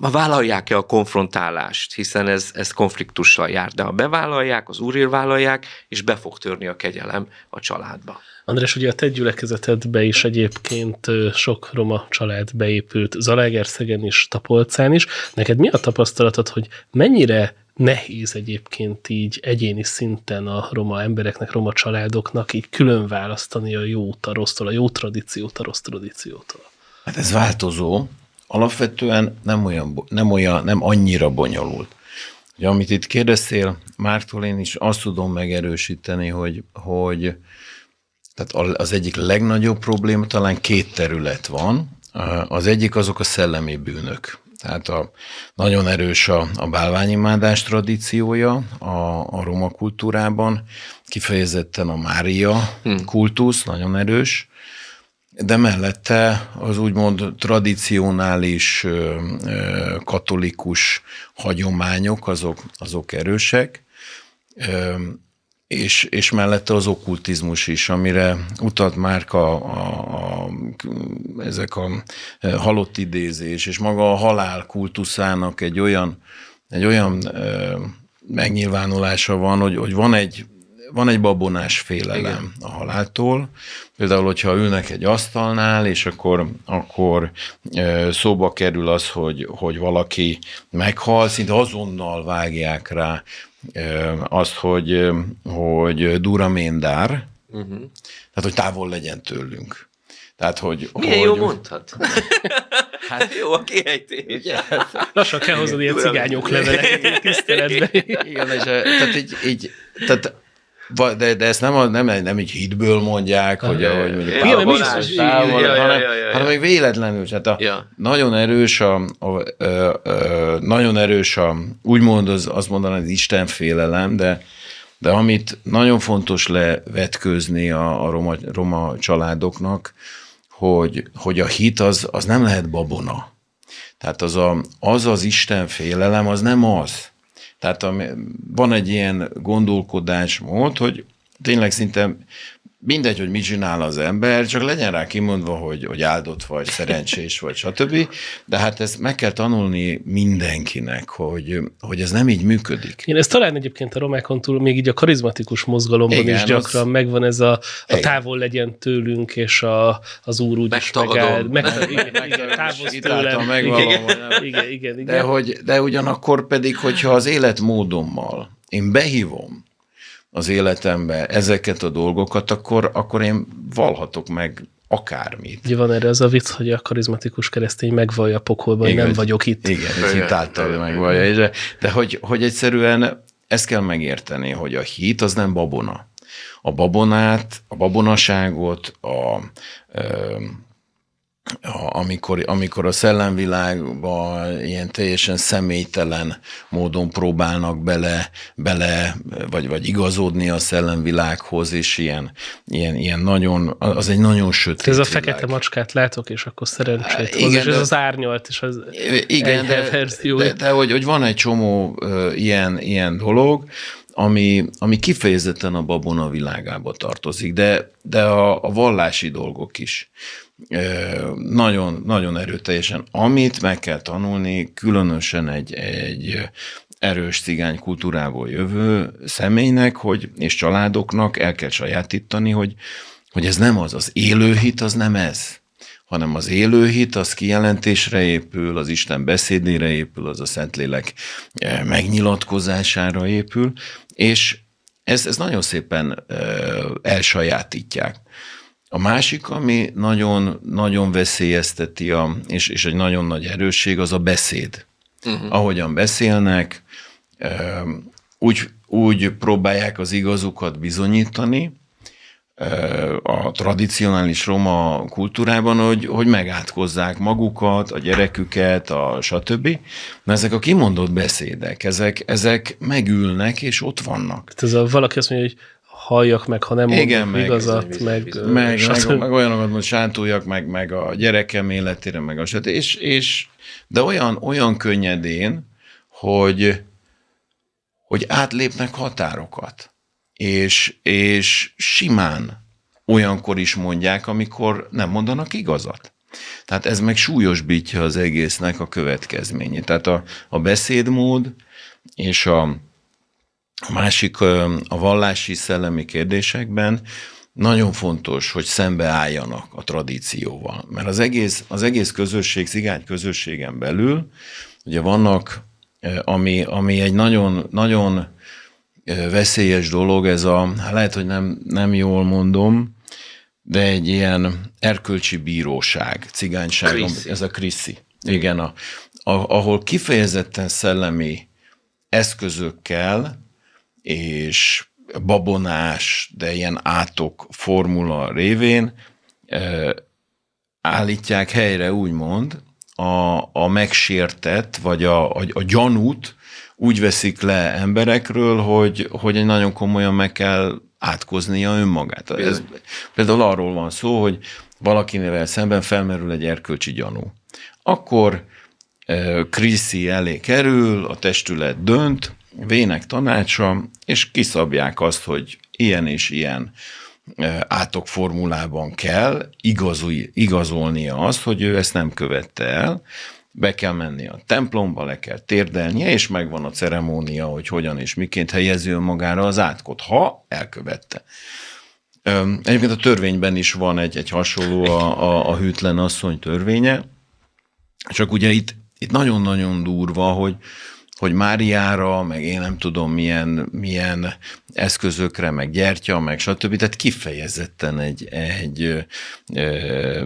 vállalják-e a konfrontálást, hiszen ez, ez konfliktussal jár, de ha bevállalják, az úrért vállalják, és be fog törni a kegyelem a családba. András, ugye a te gyülekezetedbe is egyébként sok roma család beépült, Zalaegerszegen is, Tapolcán is. Neked mi a tapasztalatod, hogy mennyire nehéz egyébként így egyéni szinten a roma embereknek, roma családoknak így külön választani a jót a rossztól, a jó tradíciót a rossz tradíciótól? Hát ez változó. Alapvetően nem, olyan, nem, olyan, nem annyira bonyolult. Ugye, amit itt kérdeztél, Mártól én is azt tudom megerősíteni, hogy, hogy tehát az egyik legnagyobb probléma talán két terület van. Az egyik azok a szellemi bűnök. Tehát a, nagyon erős a, a bálványimádás tradíciója a, a roma kultúrában, kifejezetten a Mária hmm. kultusz, nagyon erős, de mellette az úgymond tradicionális katolikus hagyományok, azok, azok erősek, és, és mellette az okkultizmus is, amire utalt már a, a, a, ezek a halott idézés, és maga a halál kultuszának egy olyan, egy olyan megnyilvánulása van, hogy, hogy van egy van egy babonás félelem Igen. a haláltól. Például, hogyha ülnek egy asztalnál, és akkor, akkor szóba kerül az, hogy, hogy valaki meghal, szinte azonnal vágják rá azt, hogy, hogy duraméndár, uh-huh. tehát, hogy távol legyen tőlünk. Tehát, hogy, Milyen hogy, jó mondhat. Hát jó a kiejtés. Lassan kell hozni ilyen cigányok levelek tiszteletbe. Igen, és tehát így, így tehát de, de ezt nem, a, nem, nem így hitből mondják, hogy, hogy mondjuk ja, biztos, távol, ja, hanem, ja, ja, ja. hanem még véletlenül. Tehát a, ja. nagyon erős a, a, a, a, nagyon erős a, úgymond az, azt mondaná, az Isten félelem, de, de amit nagyon fontos levetkőzni a, a roma, roma családoknak, hogy, hogy a hit az, az nem lehet babona. Tehát az, a, az az Isten félelem, az nem az. Tehát van egy ilyen gondolkodásmód, hogy tényleg szinte mindegy, hogy mit csinál az ember, csak legyen rá kimondva, hogy, hogy áldott vagy, szerencsés vagy, stb. De hát ezt meg kell tanulni mindenkinek, hogy, hogy ez nem így működik. Én ezt talán egyébként a romákon túl még így a karizmatikus mozgalomban igen, is gyakran az... megvan ez a, a távol legyen tőlünk, és a, az úr úgy is megáll. Meg, igen, igen, távol tőlem. Igen, igen, igen, igen. De, hogy, de ugyanakkor pedig, hogyha az életmódommal én behívom az életembe ezeket a dolgokat, akkor, akkor én valhatok meg akármit. Ugye van erre az a vicc, hogy a karizmatikus keresztény megvallja a pokolban, hogy nem vagyok itt. Igen, ez hit által megvallja. De, de hogy, hogy egyszerűen ezt kell megérteni, hogy a hit az nem babona. A babonát, a babonaságot, a, a amikor, amikor a szellemvilágban ilyen teljesen személytelen módon próbálnak bele, bele vagy, vagy igazodni a szellemvilághoz, és ilyen, ilyen, ilyen nagyon, az egy nagyon sötét Ez a fekete világ. macskát látok, és akkor szerencsét igen, hoz, és ez az árnyalt, és az igen, de, verzió. De, de hogy, hogy van egy csomó uh, ilyen, ilyen dolog, ami, ami kifejezetten a babona világába tartozik, de, de a, a vallási dolgok is nagyon, nagyon erőteljesen. Amit meg kell tanulni, különösen egy, egy erős cigány kultúrából jövő személynek, hogy, és családoknak el kell sajátítani, hogy, hogy ez nem az, az élőhit az nem ez, hanem az élőhit az kijelentésre épül, az Isten beszédére épül, az a Szentlélek megnyilatkozására épül, és ez, ez nagyon szépen elsajátítják. A másik, ami nagyon, nagyon veszélyezteti, a, és, és egy nagyon nagy erősség, az a beszéd. Uh-huh. Ahogyan beszélnek, úgy, úgy próbálják az igazukat bizonyítani, a tradicionális roma kultúrában, hogy, hogy megátkozzák magukat, a gyereküket, a stb. Na ezek a kimondott beszédek, ezek, ezek megülnek, és ott vannak. Ez a, valaki azt mondja, hogy halljak meg, ha nem Igen, meg, igazat, meg, meg, meg, meg, meg olyanokat, hogy sántuljak meg, meg a gyerekem életére, meg a stb. És, és, de olyan, olyan könnyedén, hogy, hogy átlépnek határokat. És, és simán olyankor is mondják, amikor nem mondanak igazat. Tehát ez meg súlyosbítja az egésznek a következményét. Tehát a, a beszédmód és a, a másik a vallási szellemi kérdésekben nagyon fontos, hogy szembeálljanak a tradícióval. Mert az egész, az egész közösség, cigány közösségen belül, ugye vannak, ami, ami egy nagyon, nagyon veszélyes dolog, ez a, lehet, hogy nem, nem jól mondom, de egy ilyen erkölcsi bíróság, cigányság, Kriszi. ez a kriszi. Igen, a, a, ahol kifejezetten szellemi eszközökkel és babonás, de ilyen átok formula révén e, állítják helyre, úgymond, a, a megsértett, vagy a, a, a gyanút úgy veszik le emberekről, hogy, hogy egy nagyon komolyan meg kell átkoznia önmagát. Ez, például arról van szó, hogy valakinél szemben felmerül egy erkölcsi gyanú. Akkor Kriszi elé kerül, a testület dönt, vének tanácsa, és kiszabják azt, hogy ilyen és ilyen átok formulában kell igazolnia azt, hogy ő ezt nem követte el, be kell menni a templomba, le kell térdelnie, és megvan a ceremónia, hogy hogyan és miként helyező magára az átkot, ha elkövette. Egyébként a törvényben is van egy, egy hasonló a, a, a hűtlen asszony törvénye, csak ugye itt, itt nagyon-nagyon durva, hogy, hogy Máriára, meg én nem tudom milyen, milyen eszközökre, meg gyertya, meg stb. Tehát kifejezetten egy, egy e,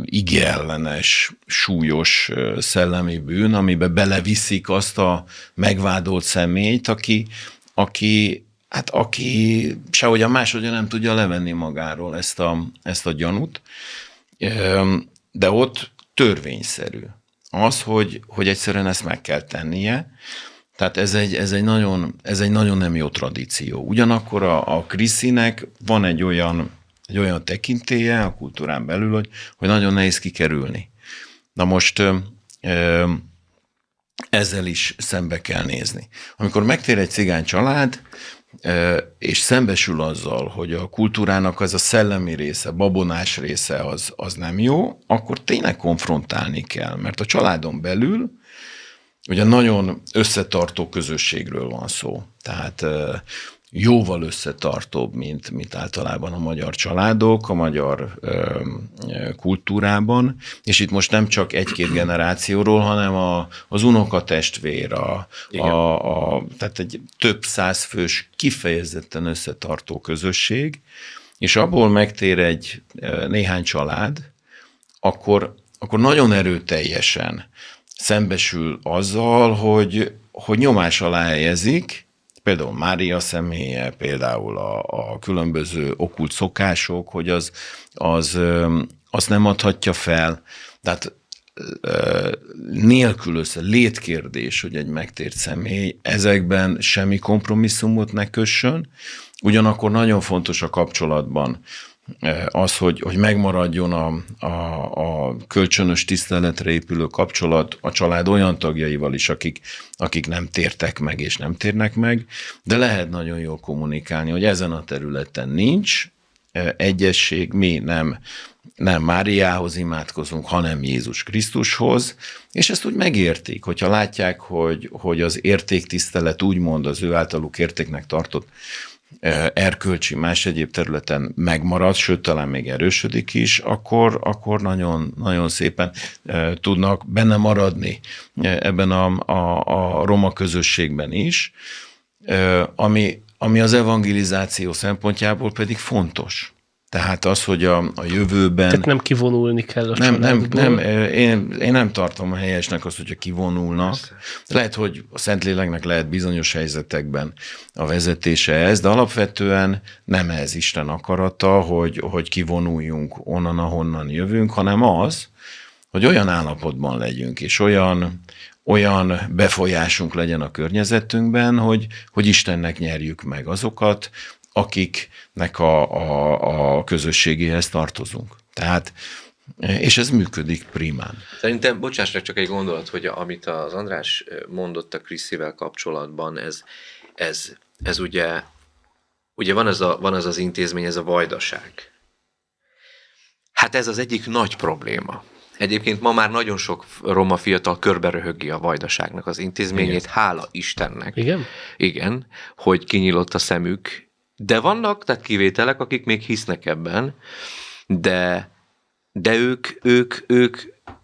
igellenes, súlyos szellemi bűn, amiben beleviszik azt a megvádolt személyt, aki, aki hát aki sehogy a másodja nem tudja levenni magáról ezt a, ezt a gyanút, de ott törvényszerű az, hogy, hogy egyszerűen ezt meg kell tennie, tehát ez egy, ez egy, nagyon, ez egy nagyon nem jó tradíció. Ugyanakkor a, a Kriszinek van egy olyan, egy olyan tekintélye a kultúrán belül, hogy, hogy nagyon nehéz kikerülni. Na most ö, ezzel is szembe kell nézni. Amikor megtér egy cigány család, és szembesül azzal, hogy a kultúrának az a szellemi része, babonás része az, az nem jó, akkor tényleg konfrontálni kell, mert a családon belül ugye nagyon összetartó közösségről van szó. Tehát jóval összetartóbb, mint, mint általában a magyar családok, a magyar ö, kultúrában, és itt most nem csak egy-két generációról, hanem a, az unokatestvér, a, a, a, tehát egy több százfős, kifejezetten összetartó közösség, és abból megtér egy néhány család, akkor, akkor nagyon erőteljesen szembesül azzal, hogy, hogy nyomás alá helyezik, például Mária személye, például a, a különböző okult szokások, hogy az, az azt nem adhatja fel. Tehát nélkülözve létkérdés, hogy egy megtért személy ezekben semmi kompromisszumot ne kössön, ugyanakkor nagyon fontos a kapcsolatban az, hogy, hogy megmaradjon a, a, a kölcsönös tiszteletre épülő kapcsolat a család olyan tagjaival is, akik, akik nem tértek meg és nem térnek meg, de lehet nagyon jól kommunikálni, hogy ezen a területen nincs egyesség, mi nem, nem Máriához imádkozunk, hanem Jézus Krisztushoz, és ezt úgy megértik, hogyha látják, hogy, hogy az értéktisztelet úgymond az ő általuk értéknek tartott erkölcsi, más egyéb területen megmarad, sőt, talán még erősödik is, akkor, akkor nagyon, nagyon szépen tudnak benne maradni ebben a, a, a roma közösségben is, ami, ami az evangelizáció szempontjából pedig fontos. Tehát az, hogy a, a jövőben... Tehát nem kivonulni kell a nem, nem, nem, én, én nem tartom a helyesnek azt, hogyha kivonulnak. Persze. Lehet, hogy a Szentléleknek lehet bizonyos helyzetekben a vezetése ez, de alapvetően nem ez Isten akarata, hogy, hogy kivonuljunk onnan, ahonnan jövünk, hanem az, hogy olyan állapotban legyünk, és olyan, olyan befolyásunk legyen a környezetünkben, hogy, hogy Istennek nyerjük meg azokat, akiknek a, a, a közösségéhez tartozunk. Tehát és ez működik primán. Szerintem, bocsáss csak egy gondolat, hogy amit az András mondott a Kriszivel kapcsolatban, ez, ez, ez ugye, ugye van, az a, van az az intézmény, ez a vajdaság. Hát ez az egyik nagy probléma. Egyébként ma már nagyon sok roma fiatal körberöhögi a vajdaságnak az intézményét, Igen. hála Istennek. Igen? Igen, hogy kinyílott a szemük, de vannak, tehát kivételek, akik még hisznek ebben, de, de ők, ők, ők,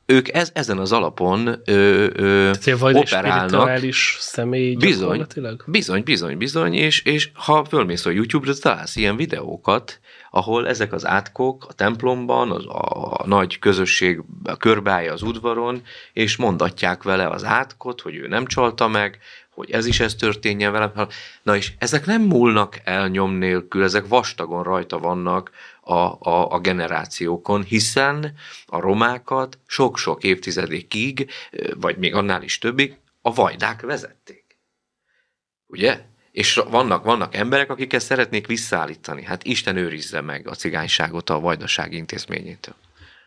ők ez, ezen az alapon ö, ö, Tehát operálnak. személy bizony, bizony, bizony, bizony, és, és ha fölmész a YouTube-ra, találsz ilyen videókat, ahol ezek az átkok a templomban, az, a, a nagy közösség körbeállja az udvaron, és mondatják vele az átkot, hogy ő nem csalta meg, hogy ez is ez történjen velem. Na és ezek nem múlnak el nyom nélkül, ezek vastagon rajta vannak a, a, a generációkon, hiszen a romákat sok-sok évtizedékig, vagy még annál is többig, a vajdák vezették. Ugye? És vannak, vannak emberek, akik ezt szeretnék visszaállítani. Hát Isten őrizze meg a cigányságot a vajdaság intézményétől.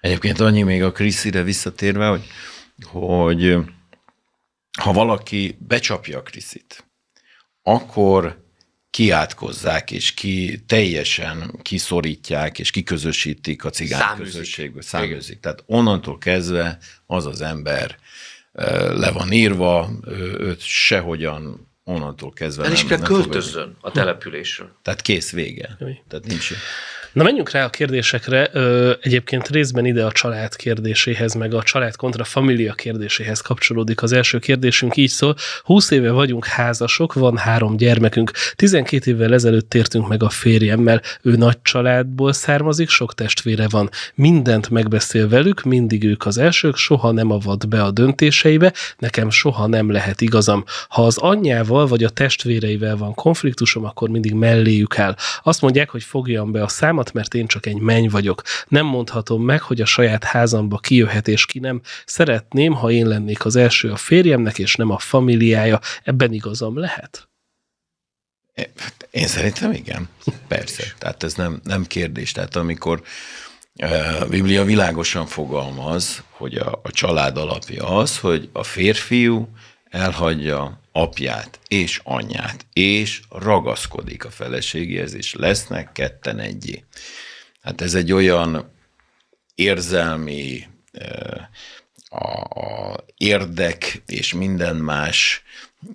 Egyébként annyi még a Kriszire visszatérve, hogy, hogy ha valaki becsapja a Kriszit, akkor kiátkozzák, és ki teljesen kiszorítják, és kiközösítik a cigány Száműzik. közösségből, száműzik. Tehát onnantól kezdve az az ember le van írva, őt sehogyan onnantól kezdve El is nem, kell nem költözzön a településről. Tehát kész vége. Jaj. Tehát nincs. Na menjünk rá a kérdésekre. Egyébként részben ide a család kérdéséhez, meg a család kontra família kérdéséhez kapcsolódik az első kérdésünk. Így szól, 20 éve vagyunk házasok, van három gyermekünk. 12 évvel ezelőtt tértünk meg a férjemmel. Ő nagy családból származik, sok testvére van. Mindent megbeszél velük, mindig ők az elsők, soha nem avat be a döntéseibe, nekem soha nem lehet igazam. Ha az anyjával vagy a testvéreivel van konfliktusom, akkor mindig melléjük áll. Azt mondják, hogy fogjam be a számat, mert én csak egy menny vagyok. Nem mondhatom meg, hogy a saját házamba ki jöhet és ki nem. Szeretném, ha én lennék az első a férjemnek, és nem a familiája. Ebben igazam lehet? Én szerintem igen. Persze. Tehát ez nem, nem kérdés. Tehát amikor a Biblia világosan fogalmaz, hogy a, a család alapja az, hogy a férfiú elhagyja apját és anyját, és ragaszkodik a feleségéhez, és lesznek ketten egyé. Hát ez egy olyan érzelmi eh, a, a érdek és minden más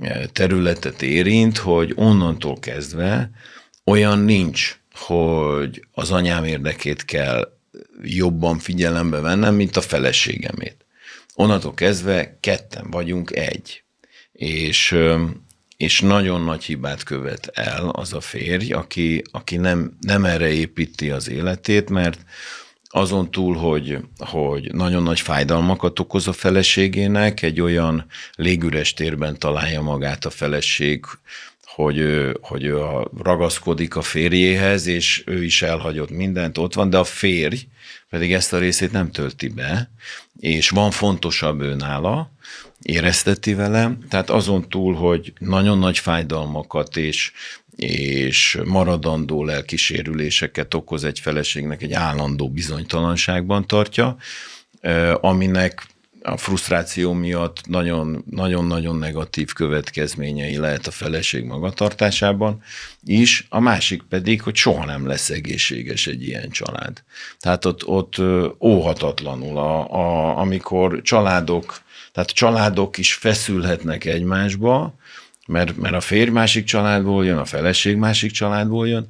eh, területet érint, hogy onnantól kezdve olyan nincs, hogy az anyám érdekét kell jobban figyelembe vennem, mint a feleségemét. Onnantól kezdve ketten vagyunk egy. És, és nagyon nagy hibát követ el az a férj, aki, aki nem, nem erre építi az életét, mert azon túl, hogy, hogy nagyon nagy fájdalmakat okoz a feleségének, egy olyan légüres térben találja magát a feleség, hogy ő, hogy ő a, ragaszkodik a férjéhez, és ő is elhagyott mindent, ott van, de a férj pedig ezt a részét nem tölti be, és van fontosabb ő nála, érezteti vele, tehát azon túl, hogy nagyon nagy fájdalmakat és, és maradandó lelkisérüléseket okoz egy feleségnek, egy állandó bizonytalanságban tartja, aminek a frusztráció miatt nagyon- nagyon-nagyon negatív következményei lehet a feleség magatartásában is, a másik pedig, hogy soha nem lesz egészséges egy ilyen család. Tehát ott, ott óhatatlanul, a, a, amikor családok, tehát családok is feszülhetnek egymásba, mert, mert a férj másik családból jön, a feleség másik családból jön,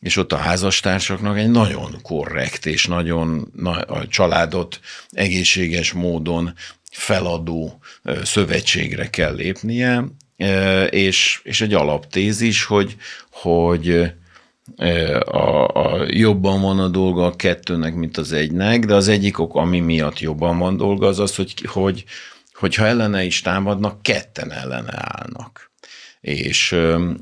és ott a házastársaknak egy nagyon korrekt és nagyon na, a családot egészséges módon feladó szövetségre kell lépnie, és, és egy alaptézis, hogy, hogy a, a jobban van a dolga a kettőnek, mint az egynek, de az egyik ok, ami miatt jobban van dolga, az az, hogy, hogy, hogyha ellene is támadnak, ketten ellene állnak és,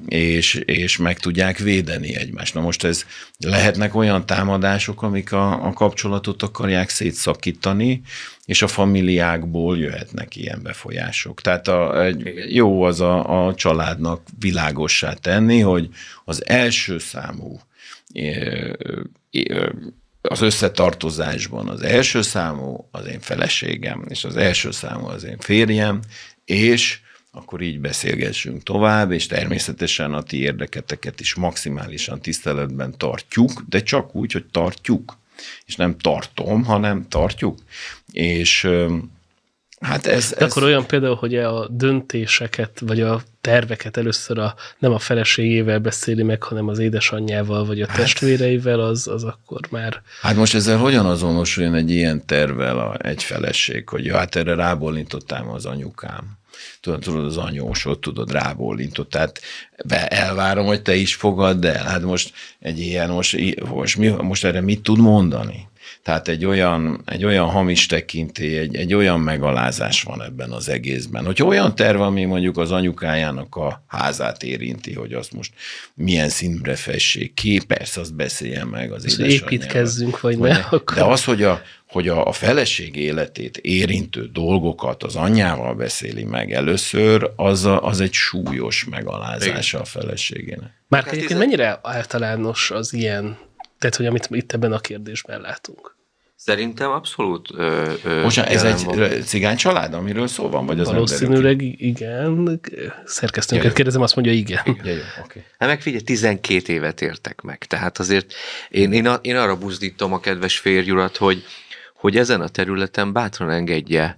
és, és meg tudják védeni egymást. Na most ez lehetnek olyan támadások, amik a, a kapcsolatot akarják szétszakítani, és a familiákból jöhetnek ilyen befolyások. Tehát a, egy, jó az a, a családnak világossá tenni, hogy az első számú az összetartozásban az első számú az én feleségem, és az első számú az én férjem, és akkor így beszélgessünk tovább, és természetesen a ti érdeketeket is maximálisan tiszteletben tartjuk, de csak úgy, hogy tartjuk. És nem tartom, hanem tartjuk. És hát ez... De ez akkor olyan például, hogy a döntéseket, vagy a terveket először a, nem a feleségével beszéli meg, hanem az édesanyjával, vagy a testvéreivel, az, az akkor már Hát most ezzel hogyan azonosuljon egy ilyen tervvel a, egy feleség, hogy ja, hát erre rábólintottám az anyukám. Tudod, tudod, az anyósod, tudod, rábólintott. Tehát be elvárom, hogy te is fogadd el. Hát most egy ilyen, most, most, mi, most erre mit tud mondani? Tehát egy olyan, egy olyan hamis tekintély, egy, egy olyan megalázás van ebben az egészben. Hogyha olyan terv, ami mondjuk az anyukájának a házát érinti, hogy azt most milyen színre fessék ki, persze azt beszéljen meg az édesanyjával. Építkezzünk, vagy, vagy ne. Akkor... De az, hogy a, hogy a, a feleség életét érintő dolgokat az anyjával beszéli meg először, az, a, az egy súlyos megalázása a feleségének. Már hát egyébként mennyire általános az ilyen, tehát hogy amit itt ebben a kérdésben látunk? Szerintem abszolút ö, ö, Most ez egy van. cigány család, amiről szó van? Vagy az Valószínűleg igen. Szerkesztőnket kérdezem, azt mondja igen. igen. Ja, jó, okay. Hát meg figyelj, 12 évet értek meg. Tehát azért én, én, én arra buzdítom a kedves férjurat, hogy, hogy ezen a területen bátran engedje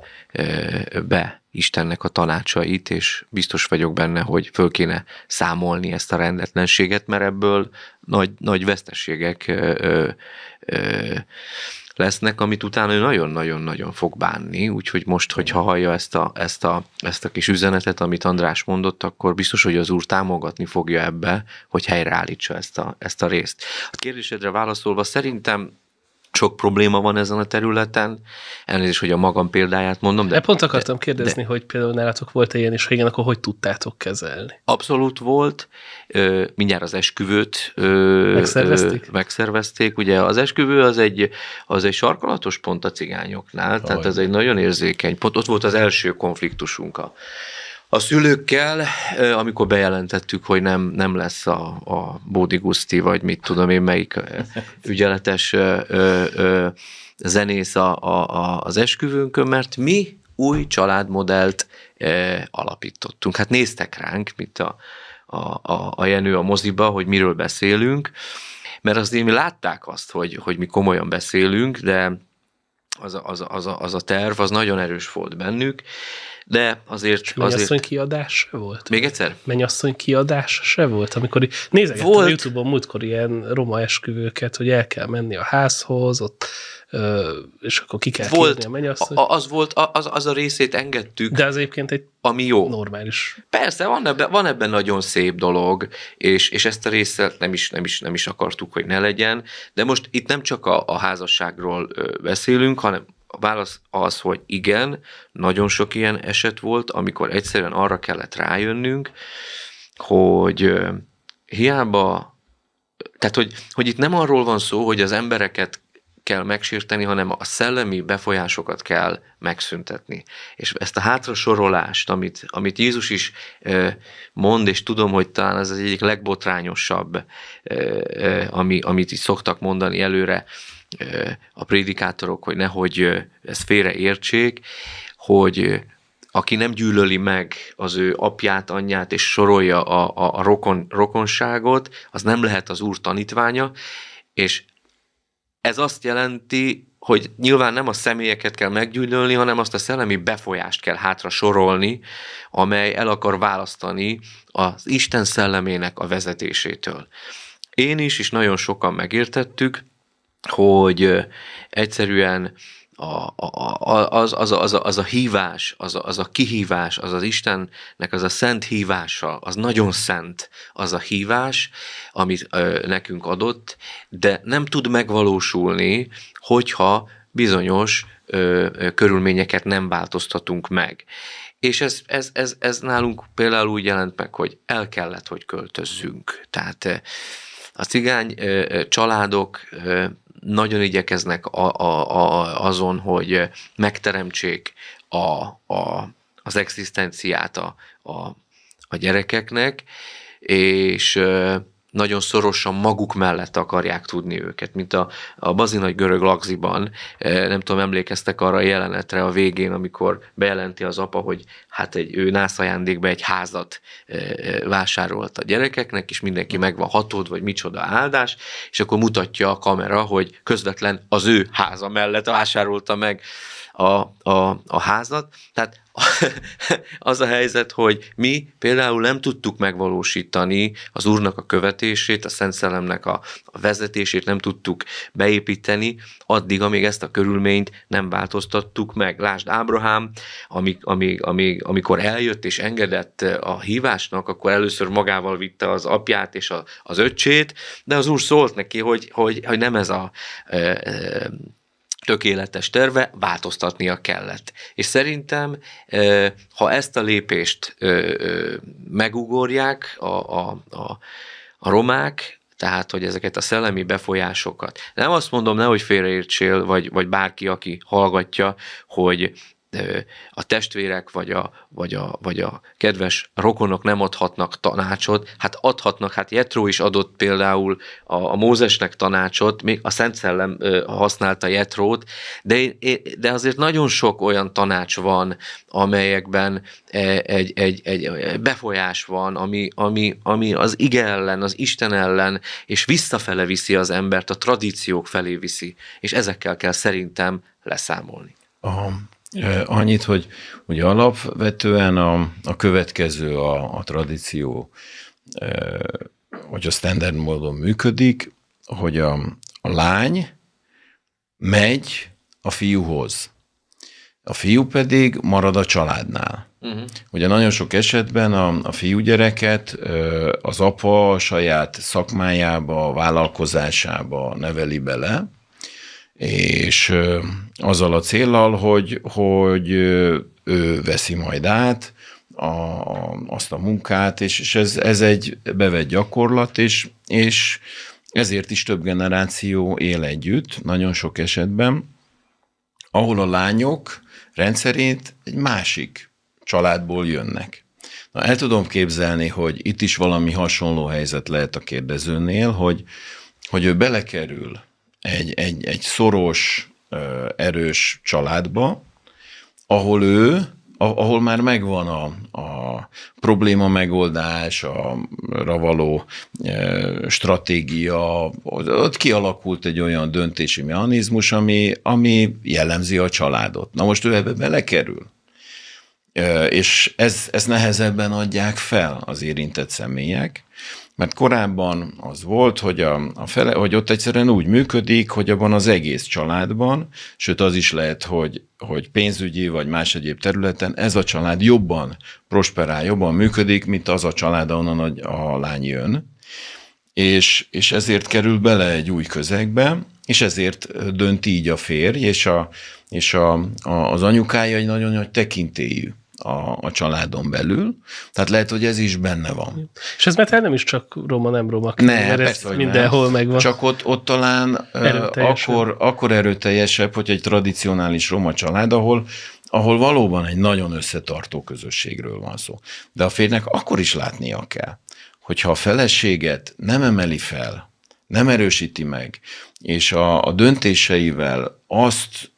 be Istennek a tanácsait, és biztos vagyok benne, hogy föl kéne számolni ezt a rendetlenséget, mert ebből nagy, nagy veszteségek ö, ö, lesznek, amit utána ő nagyon-nagyon-nagyon fog bánni, úgyhogy most, hogyha hallja ezt a, ezt, a, ezt a kis üzenetet, amit András mondott, akkor biztos, hogy az úr támogatni fogja ebbe, hogy helyreállítsa ezt a, ezt a részt. A kérdésedre válaszolva szerintem sok probléma van ezen a területen. Elnézést, hogy a magam példáját mondom. De, de pont akartam de, kérdezni, de, hogy például nálatok volt-e ilyen, és ha igen, akkor hogy tudtátok kezelni? Abszolút volt. Ö, mindjárt az esküvőt ö, megszervezték? Ö, megszervezték. Ugye az esküvő az egy, az egy sarkalatos pont a cigányoknál, Aj. tehát ez egy nagyon érzékeny pont. Ott volt az első konfliktusunk a, a szülőkkel, amikor bejelentettük, hogy nem, nem lesz a, a Bódi Guszti, vagy mit tudom én, melyik ügyeletes ö, ö, zenész a, a, az esküvőnkön, mert mi új családmodellt ö, alapítottunk. Hát néztek ránk, mint a, a, a, a Jenő a moziba, hogy miről beszélünk, mert azért mi látták azt, hogy, hogy mi komolyan beszélünk, de az a, az, a, az, a, az a terv, az nagyon erős volt bennük, de azért... És mennyasszony azért... kiadás se volt? Még egyszer? Mennyasszony kiadás se volt? Amikor nézegettem volt. a Youtube-on múltkor ilyen roma esküvőket, hogy el kell menni a házhoz, ott és akkor ki kell volt, a mennyasszony. Az volt, az, az a részét engedtük. De az egyébként egy ami jó. Normális. Persze, van ebben, van ebben nagyon szép dolog, és, és ezt a részt nem is, nem, is, nem is akartuk, hogy ne legyen, de most itt nem csak a, a házasságról beszélünk, hanem a válasz az, hogy igen, nagyon sok ilyen eset volt, amikor egyszerűen arra kellett rájönnünk, hogy hiába, tehát hogy, hogy itt nem arról van szó, hogy az embereket kell megsérteni, hanem a szellemi befolyásokat kell megszüntetni. És ezt a hátrasorolást, amit, amit Jézus is mond, és tudom, hogy talán ez az egyik legbotrányosabb, ami, amit is szoktak mondani előre, a prédikátorok, hogy nehogy ezt félreértsék, hogy aki nem gyűlöli meg az ő apját, anyját, és sorolja a, a, a rokon, rokonságot, az nem lehet az úr tanítványa, és ez azt jelenti, hogy nyilván nem a személyeket kell meggyűlölni, hanem azt a szellemi befolyást kell hátra sorolni, amely el akar választani az Isten szellemének a vezetésétől. Én is, és nagyon sokan megértettük, hogy egyszerűen a, a, az, az, az, az a hívás, az a, az a kihívás, az az Istennek az a szent hívása, az nagyon szent az a hívás, amit ö, nekünk adott, de nem tud megvalósulni, hogyha bizonyos ö, körülményeket nem változtatunk meg. És ez, ez, ez, ez nálunk például úgy jelent meg, hogy el kellett, hogy költözzünk. Tehát a cigány családok nagyon igyekeznek a, a, a, azon, hogy megteremtsék a, a, az egzisztenciát a, a, a gyerekeknek, és nagyon szorosan maguk mellett akarják tudni őket, mint a, a bazinai görög lagziban, nem tudom, emlékeztek arra a jelenetre a végén, amikor bejelenti az apa, hogy hát egy, ő nász egy házat vásárolt a gyerekeknek, és mindenki meg van hatod, vagy micsoda áldás, és akkor mutatja a kamera, hogy közvetlen az ő háza mellett vásárolta meg a, a, a házat. Tehát az a helyzet, hogy mi például nem tudtuk megvalósítani az Úrnak a követését, a Szent Szellemnek a, a vezetését nem tudtuk beépíteni, addig, amíg ezt a körülményt nem változtattuk meg. Lásd, Ábrahám, amíg, amíg, amíg, amikor eljött és engedett a hívásnak, akkor először magával vitte az apját és a, az öccsét, de az Úr szólt neki, hogy, hogy, hogy nem ez a e, e, tökéletes terve, változtatnia kellett. És szerintem, ha ezt a lépést megugorják a, a, a, a romák, tehát, hogy ezeket a szellemi befolyásokat. Nem azt mondom, nehogy félreértsél, vagy, vagy bárki, aki hallgatja, hogy a testvérek vagy a, vagy, a, vagy a kedves rokonok nem adhatnak tanácsot, hát adhatnak, hát Jetró is adott például a, a Mózesnek tanácsot, még a Szent Szellem használta Jetrót, de, de azért nagyon sok olyan tanács van, amelyekben e, egy, egy, egy befolyás van, ami, ami, ami az ige ellen, az Isten ellen, és visszafele viszi az embert, a tradíciók felé viszi, és ezekkel kell szerintem leszámolni. Aha. Annyit, hogy ugye alapvetően a, a következő a, a tradíció, hogy a standard módon működik, hogy a, a lány megy a fiúhoz. A fiú pedig marad a családnál. Uh-huh. Ugye nagyon sok esetben a, a fiúgyereket az apa saját szakmájába, vállalkozásába neveli bele, és azzal a célral, hogy, hogy ő veszi majd át a, azt a munkát, és, és ez, ez egy bevett gyakorlat, és, és ezért is több generáció él együtt, nagyon sok esetben, ahol a lányok rendszerint egy másik családból jönnek. Na, el tudom képzelni, hogy itt is valami hasonló helyzet lehet a kérdezőnél, hogy, hogy ő belekerül egy, egy, egy szoros, erős családba, ahol ő, ahol már megvan a, a probléma megoldás, a ravaló stratégia, ott kialakult egy olyan döntési mechanizmus, ami, ami jellemzi a családot. Na most ő ebbe belekerül, és ez, ez nehezebben adják fel az érintett személyek, mert korábban az volt, hogy, a, a fele, hogy ott egyszerűen úgy működik, hogy abban az egész családban, sőt az is lehet, hogy, hogy pénzügyi vagy más egyéb területen ez a család jobban prosperál, jobban működik, mint az a család, ahonnan a, a lány jön. És, és ezért kerül bele egy új közegbe, és ezért dönt így a férj, és, a, és a, a, az anyukája egy nagyon nagy tekintélyű a, a családon belül. Tehát lehet, hogy ez is benne van. És ez mert nem is csak roma, nem roma. Ne, mert persze, ez mindenhol nem. megvan. Csak ott, ott talán akkor, akkor erőteljesebb, hogy egy tradicionális roma család, ahol ahol valóban egy nagyon összetartó közösségről van szó. De a férnek akkor is látnia kell, hogyha a feleséget nem emeli fel, nem erősíti meg, és a, a döntéseivel azt,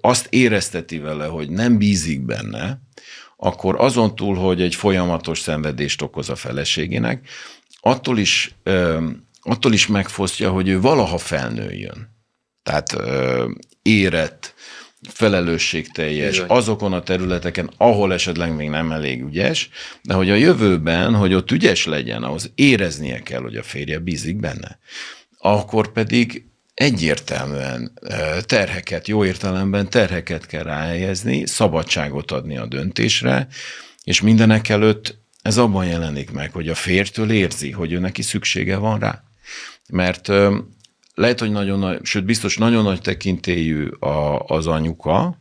azt érezteti vele, hogy nem bízik benne, akkor azon túl, hogy egy folyamatos szenvedést okoz a feleségének, attól is, attól is megfosztja, hogy ő valaha felnőjön. Tehát érett, felelősségteljes Bizony. azokon a területeken, ahol esetleg még nem elég ügyes, de hogy a jövőben, hogy ott ügyes legyen, ahhoz éreznie kell, hogy a férje bízik benne. Akkor pedig egyértelműen terheket, jó értelemben terheket kell ráhelyezni, szabadságot adni a döntésre, és mindenek előtt ez abban jelenik meg, hogy a fértől érzi, hogy ő neki szüksége van rá. Mert lehet, hogy nagyon nagy, sőt biztos nagyon nagy tekintélyű a, az anyuka,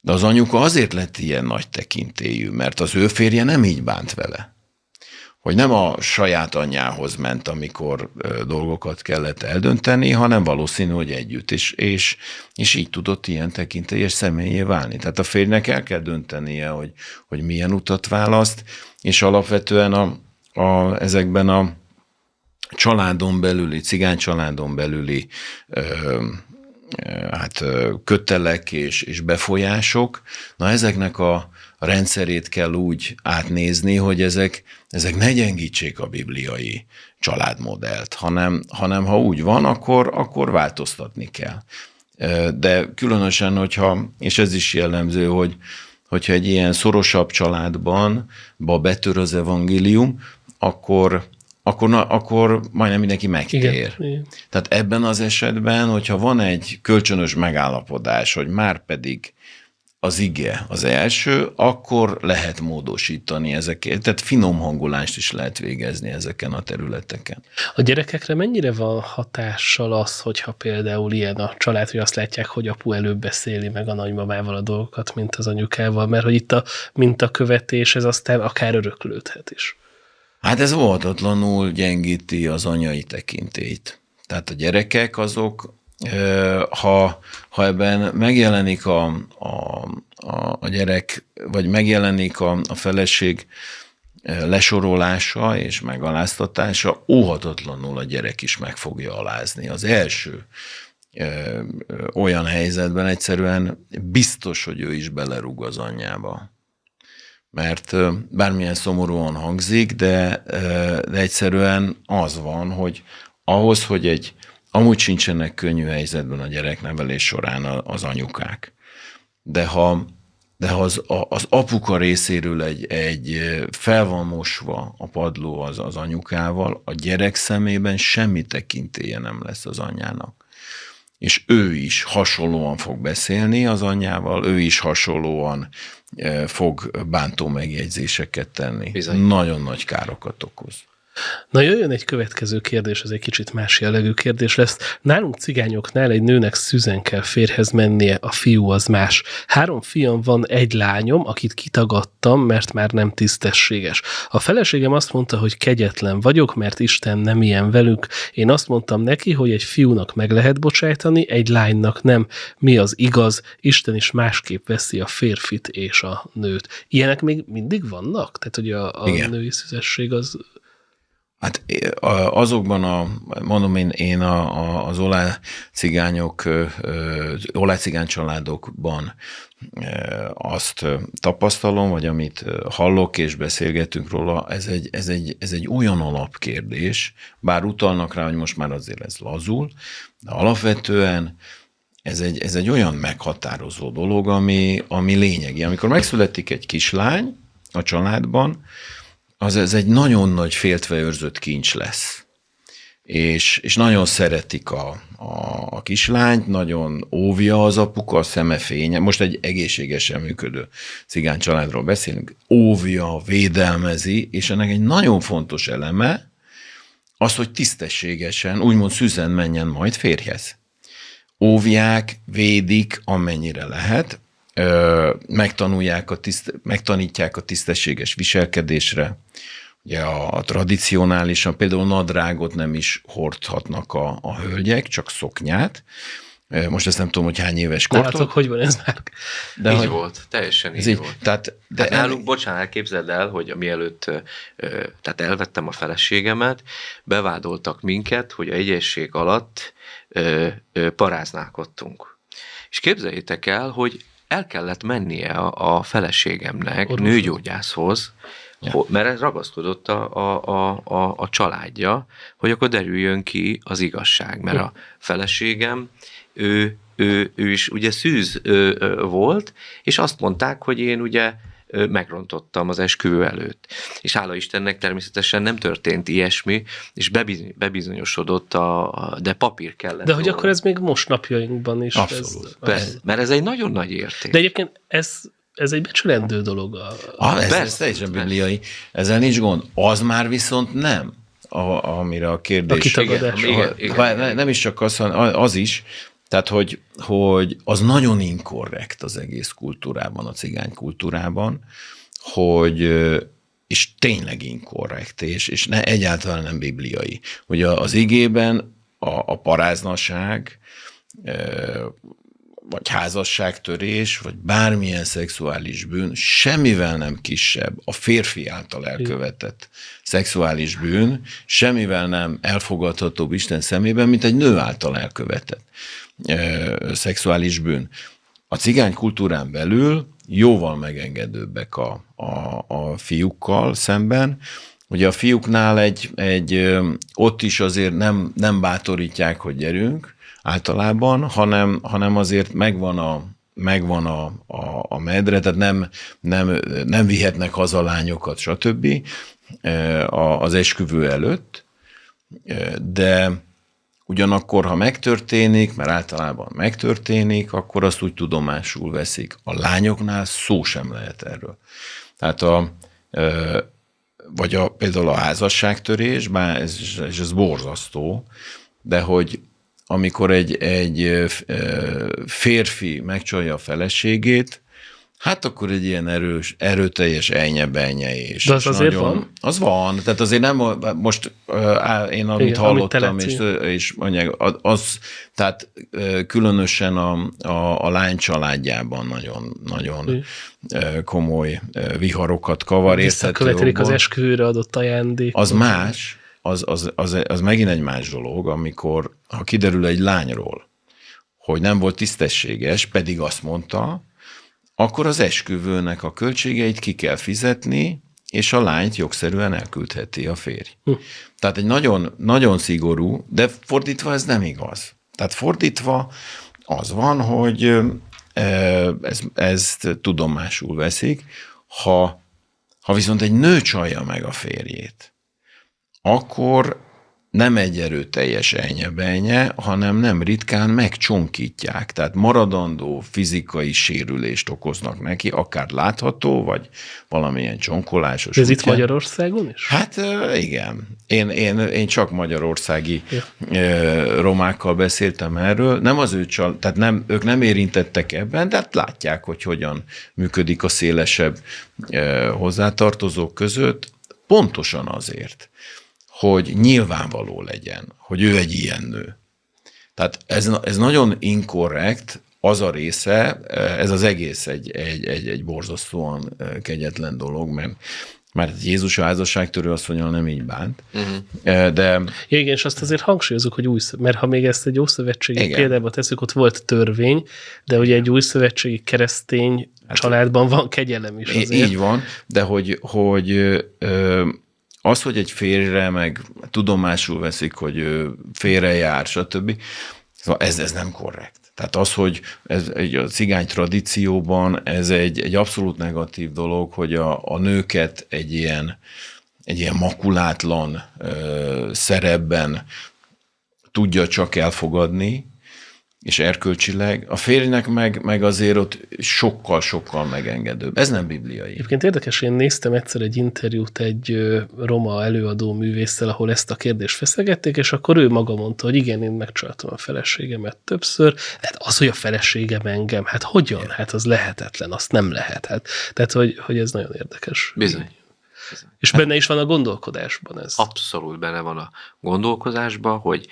de az anyuka azért lett ilyen nagy tekintélyű, mert az ő férje nem így bánt vele hogy nem a saját anyjához ment, amikor dolgokat kellett eldönteni, hanem valószínű, hogy együtt, és, és, és így tudott ilyen tekintélyes személyé válni. Tehát a férjnek el kell döntenie, hogy, hogy milyen utat választ, és alapvetően a, a, ezekben a családon belüli, cigány családon belüli ö, hát kötelek és, és befolyások, na ezeknek a, a rendszerét kell úgy átnézni, hogy ezek, ezek ne gyengítsék a bibliai családmodellt, hanem, hanem ha úgy van, akkor, akkor változtatni kell. De különösen, hogyha, és ez is jellemző, hogy, hogyha egy ilyen szorosabb családban ba betör az evangélium, akkor, akkor, na, akkor majdnem mindenki megtér. Igen, igen. Tehát ebben az esetben, hogyha van egy kölcsönös megállapodás, hogy már pedig az ige az első, akkor lehet módosítani ezeket, tehát finom hangolást is lehet végezni ezeken a területeken. A gyerekekre mennyire van hatással az, hogyha például ilyen a család, hogy azt látják, hogy apu előbb beszéli meg a nagymamával a dolgokat, mint az anyukával, mert hogy itt a mintakövetés, ez aztán akár öröklődhet is. Hát ez óhatatlanul gyengíti az anyai tekintét. Tehát a gyerekek azok ha, ha ebben megjelenik a, a, a gyerek, vagy megjelenik a, a feleség lesorolása és megaláztatása, óhatatlanul a gyerek is meg fogja alázni. Az első olyan helyzetben egyszerűen biztos, hogy ő is belerúg az anyjába. Mert bármilyen szomorúan hangzik, de, de egyszerűen az van, hogy ahhoz, hogy egy Amúgy sincsenek könnyű helyzetben a gyereknevelés során az anyukák. De ha, de ha az, az apuka részéről egy, egy fel van mosva a padló az, az anyukával, a gyerek szemében semmi tekintélye nem lesz az anyának. És ő is hasonlóan fog beszélni az anyával, ő is hasonlóan fog bántó megjegyzéseket tenni. Bizony. Nagyon nagy károkat okoz. Na jöjjön egy következő kérdés, ez egy kicsit más jellegű kérdés lesz. Nálunk cigányoknál egy nőnek szüzen kell férhez mennie, a fiú az más. Három fiam van, egy lányom, akit kitagadtam, mert már nem tisztességes. A feleségem azt mondta, hogy kegyetlen vagyok, mert Isten nem ilyen velük. Én azt mondtam neki, hogy egy fiúnak meg lehet bocsájtani, egy lánynak nem. Mi az igaz? Isten is másképp veszi a férfit és a nőt. Ilyenek még mindig vannak? Tehát, hogy a, a női szüzesség az Hát azokban a, mondom én, én a, a, az olá cigányok, olá cigány családokban azt tapasztalom, vagy amit hallok és beszélgetünk róla, ez egy, ez egy, ez egy olyan alapkérdés, bár utalnak rá, hogy most már azért ez lazul, de alapvetően ez egy, ez egy olyan meghatározó dolog, ami, ami lényegi. Amikor megszületik egy kislány a családban, az ez egy nagyon nagy féltve őrzött kincs lesz. És, és nagyon szeretik a, a, a kislányt, nagyon óvja az apuka, a szeme fénye. Most egy egészségesen működő cigány családról beszélünk. Óvja, védelmezi, és ennek egy nagyon fontos eleme az, hogy tisztességesen, úgymond szüzen menjen majd férjhez. Óvják, védik, amennyire lehet, megtanulják a tiszt, megtanítják a tisztességes viselkedésre, Ugye a, a tradicionálisan például nadrágot nem is hordhatnak a, a hölgyek, csak szoknyát. Most ezt nem tudom, hogy hány éves kortól. Látok, hogy van ez már. De így hogy, volt, teljesen így, így volt. Tehát, de hát nálunk, el... bocsánat, képzeld el, hogy mielőtt tehát elvettem a feleségemet, bevádoltak minket, hogy a egyesség alatt paráználkodtunk. És képzeljétek el, hogy el kellett mennie a, a feleségemnek Orvos. nőgyógyászhoz, ja. mert ragaszkodott a, a, a, a, a családja, hogy akkor derüljön ki az igazság, mert a feleségem, ő, ő, ő is ugye szűz ő, ő, volt, és azt mondták, hogy én ugye megrontottam az esküvő előtt. És hála Istennek természetesen nem történt ilyesmi, és bebizonyosodott, a, de papír kellett. De hogy róla. akkor ez még most napjainkban is. Abszolút. Ez, ez... Mert ez egy nagyon nagy érték. De egyébként ez, ez egy becsülendő dolog. A, ah, ez, ez teljesen bibliai. Ezzel nincs gond. Az már viszont nem a, amire a kérdés. A igen, igen, igen. Nem is csak az, hanem az is, tehát, hogy, hogy az nagyon inkorrekt az egész kultúrában, a cigány kultúrában, hogy és tényleg inkorrekt, és, és ne, egyáltalán nem bibliai. Hogy az igében a, a paráznaság, vagy házasságtörés, vagy bármilyen szexuális bűn semmivel nem kisebb a férfi által elkövetett szexuális bűn, semmivel nem elfogadhatóbb Isten szemében, mint egy nő által elkövetett szexuális bűn. A cigány kultúrán belül jóval megengedőbbek a, a, a fiúkkal szemben. Ugye a fiúknál egy, egy ott is azért nem, nem bátorítják, hogy gyerünk általában, hanem, hanem azért megvan a, megvan a, a, a medre, tehát nem, nem, nem vihetnek haza lányokat, stb. az esküvő előtt, de Ugyanakkor, ha megtörténik, mert általában megtörténik, akkor azt úgy tudomásul veszik. A lányoknál szó sem lehet erről. Tehát a, vagy a, például a házasságtörés, bár ez, ez, ez borzasztó, de hogy amikor egy, egy férfi megcsalja a feleségét, Hát akkor egy ilyen erős, erőteljes és De az azért nagyon, van? Az van, tehát azért nem, most én amit Igen, hallottam, amit és, és mondják, az, tehát különösen a, a, a lány családjában nagyon, nagyon komoly viharokat kavar. Visszakövetelik az esküvőre adott ajándék. Az más, az, az, az, az megint egy más dolog, amikor, ha kiderül egy lányról, hogy nem volt tisztességes, pedig azt mondta, akkor az esküvőnek a költségeit ki kell fizetni, és a lányt jogszerűen elküldheti a férj. Hm. Tehát egy nagyon, nagyon szigorú, de fordítva ez nem igaz. Tehát fordítva az van, hogy ez, ezt tudomásul veszik, ha, ha viszont egy nő csalja meg a férjét, akkor nem egy erőteljes enyebelnye, hanem nem ritkán megcsonkítják. Tehát maradandó fizikai sérülést okoznak neki, akár látható, vagy valamilyen csonkolásos. Ez itt Magyarországon is? Hát igen. Én, én, én csak magyarországi ja. romákkal beszéltem erről. Nem az ő csal, tehát nem, ők nem érintettek ebben, de hát látják, hogy hogyan működik a szélesebb hozzátartozók között. Pontosan azért, hogy nyilvánvaló legyen, hogy ő egy ilyen nő. Tehát ez, ez nagyon inkorrekt, az a része, ez az egész egy, egy, egy, egy borzasztóan kegyetlen dolog, mert mert Jézus a házasságtörő mondja, nem így bánt. Uh-huh. De... Ja, igen, és azt azért hangsúlyozunk, hogy új, mert ha még ezt egy ószövetségi igen. példába teszük, ott volt törvény, de ugye egy új szövetségi keresztény hát, családban van kegyelem is azért. Így van, de hogy, hogy ö, az, hogy egy férjre meg tudomásul veszik, hogy ő félre jár, stb. Szóval ez, ez nem korrekt. Tehát az, hogy ez egy a cigány tradícióban ez egy, egy abszolút negatív dolog, hogy a, a nőket egy ilyen, egy ilyen makulátlan ö, szerepben tudja csak elfogadni, és erkölcsileg, a férjnek meg, meg azért ott sokkal-sokkal megengedőbb. Ez nem bibliai. Egyébként érdekes, én néztem egyszer egy interjút egy roma előadó művésszel, ahol ezt a kérdést feszegették, és akkor ő maga mondta, hogy igen, én megcsaltam a feleségemet többször. Hát az, hogy a feleségem engem, hát hogyan? Hát az lehetetlen, azt nem lehet. Hát, tehát, hogy, hogy ez nagyon érdekes. Bizony. Bizony. És benne is van a gondolkodásban ez. Abszolút benne van a gondolkozásban, hogy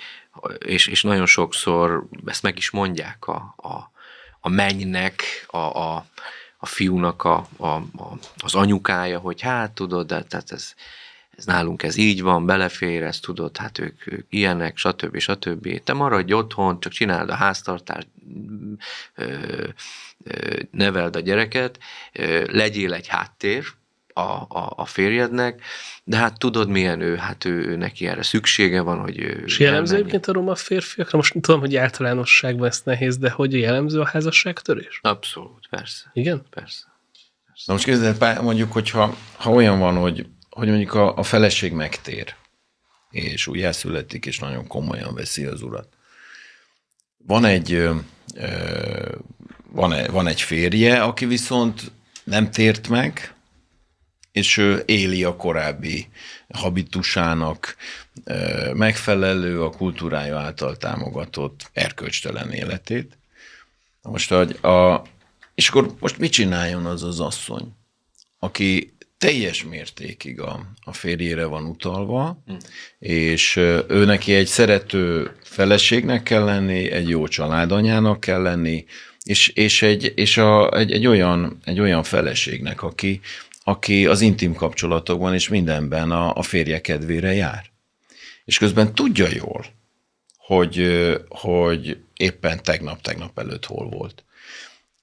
és, és nagyon sokszor ezt meg is mondják a, a, a mennynek, a, a, a fiúnak a, a, a, az anyukája, hogy hát tudod, de tehát ez, ez nálunk ez így van, belefér, ezt tudod, hát ők, ők ilyenek, stb. stb. Te maradj otthon, csak csináld a háztartást, neveld a gyereket, legyél egy háttér, a, a, a férjednek, de hát tudod milyen ő, hát ő, ő neki erre szüksége van, hogy ő És jellemző egyébként a roma férfiakra? Most tudom, hogy általánosságban ez nehéz, de hogy jellemző a házasságtörés? Abszolút, persze. Igen? Persze. persze. Na most képzeld, mondjuk, hogyha ha olyan van, hogy, hogy mondjuk a, a feleség megtér, és újjászületik, és nagyon komolyan veszi az urat. Van egy, ö, van, egy, van egy férje, aki viszont nem tért meg, és ő éli a korábbi habitusának megfelelő, a kultúrája által támogatott erkölcstelen életét. Most, hogy a, és akkor most mit csináljon az az asszony, aki teljes mértékig a, a férjére van utalva, hm. és ő neki egy szerető feleségnek kell lenni, egy jó családanyának kell lenni, és, és, egy, és a, egy, egy, olyan, egy olyan feleségnek, aki, aki az intim kapcsolatokban és mindenben a, a férje kedvére jár. És közben tudja jól, hogy, hogy éppen tegnap-tegnap előtt hol volt.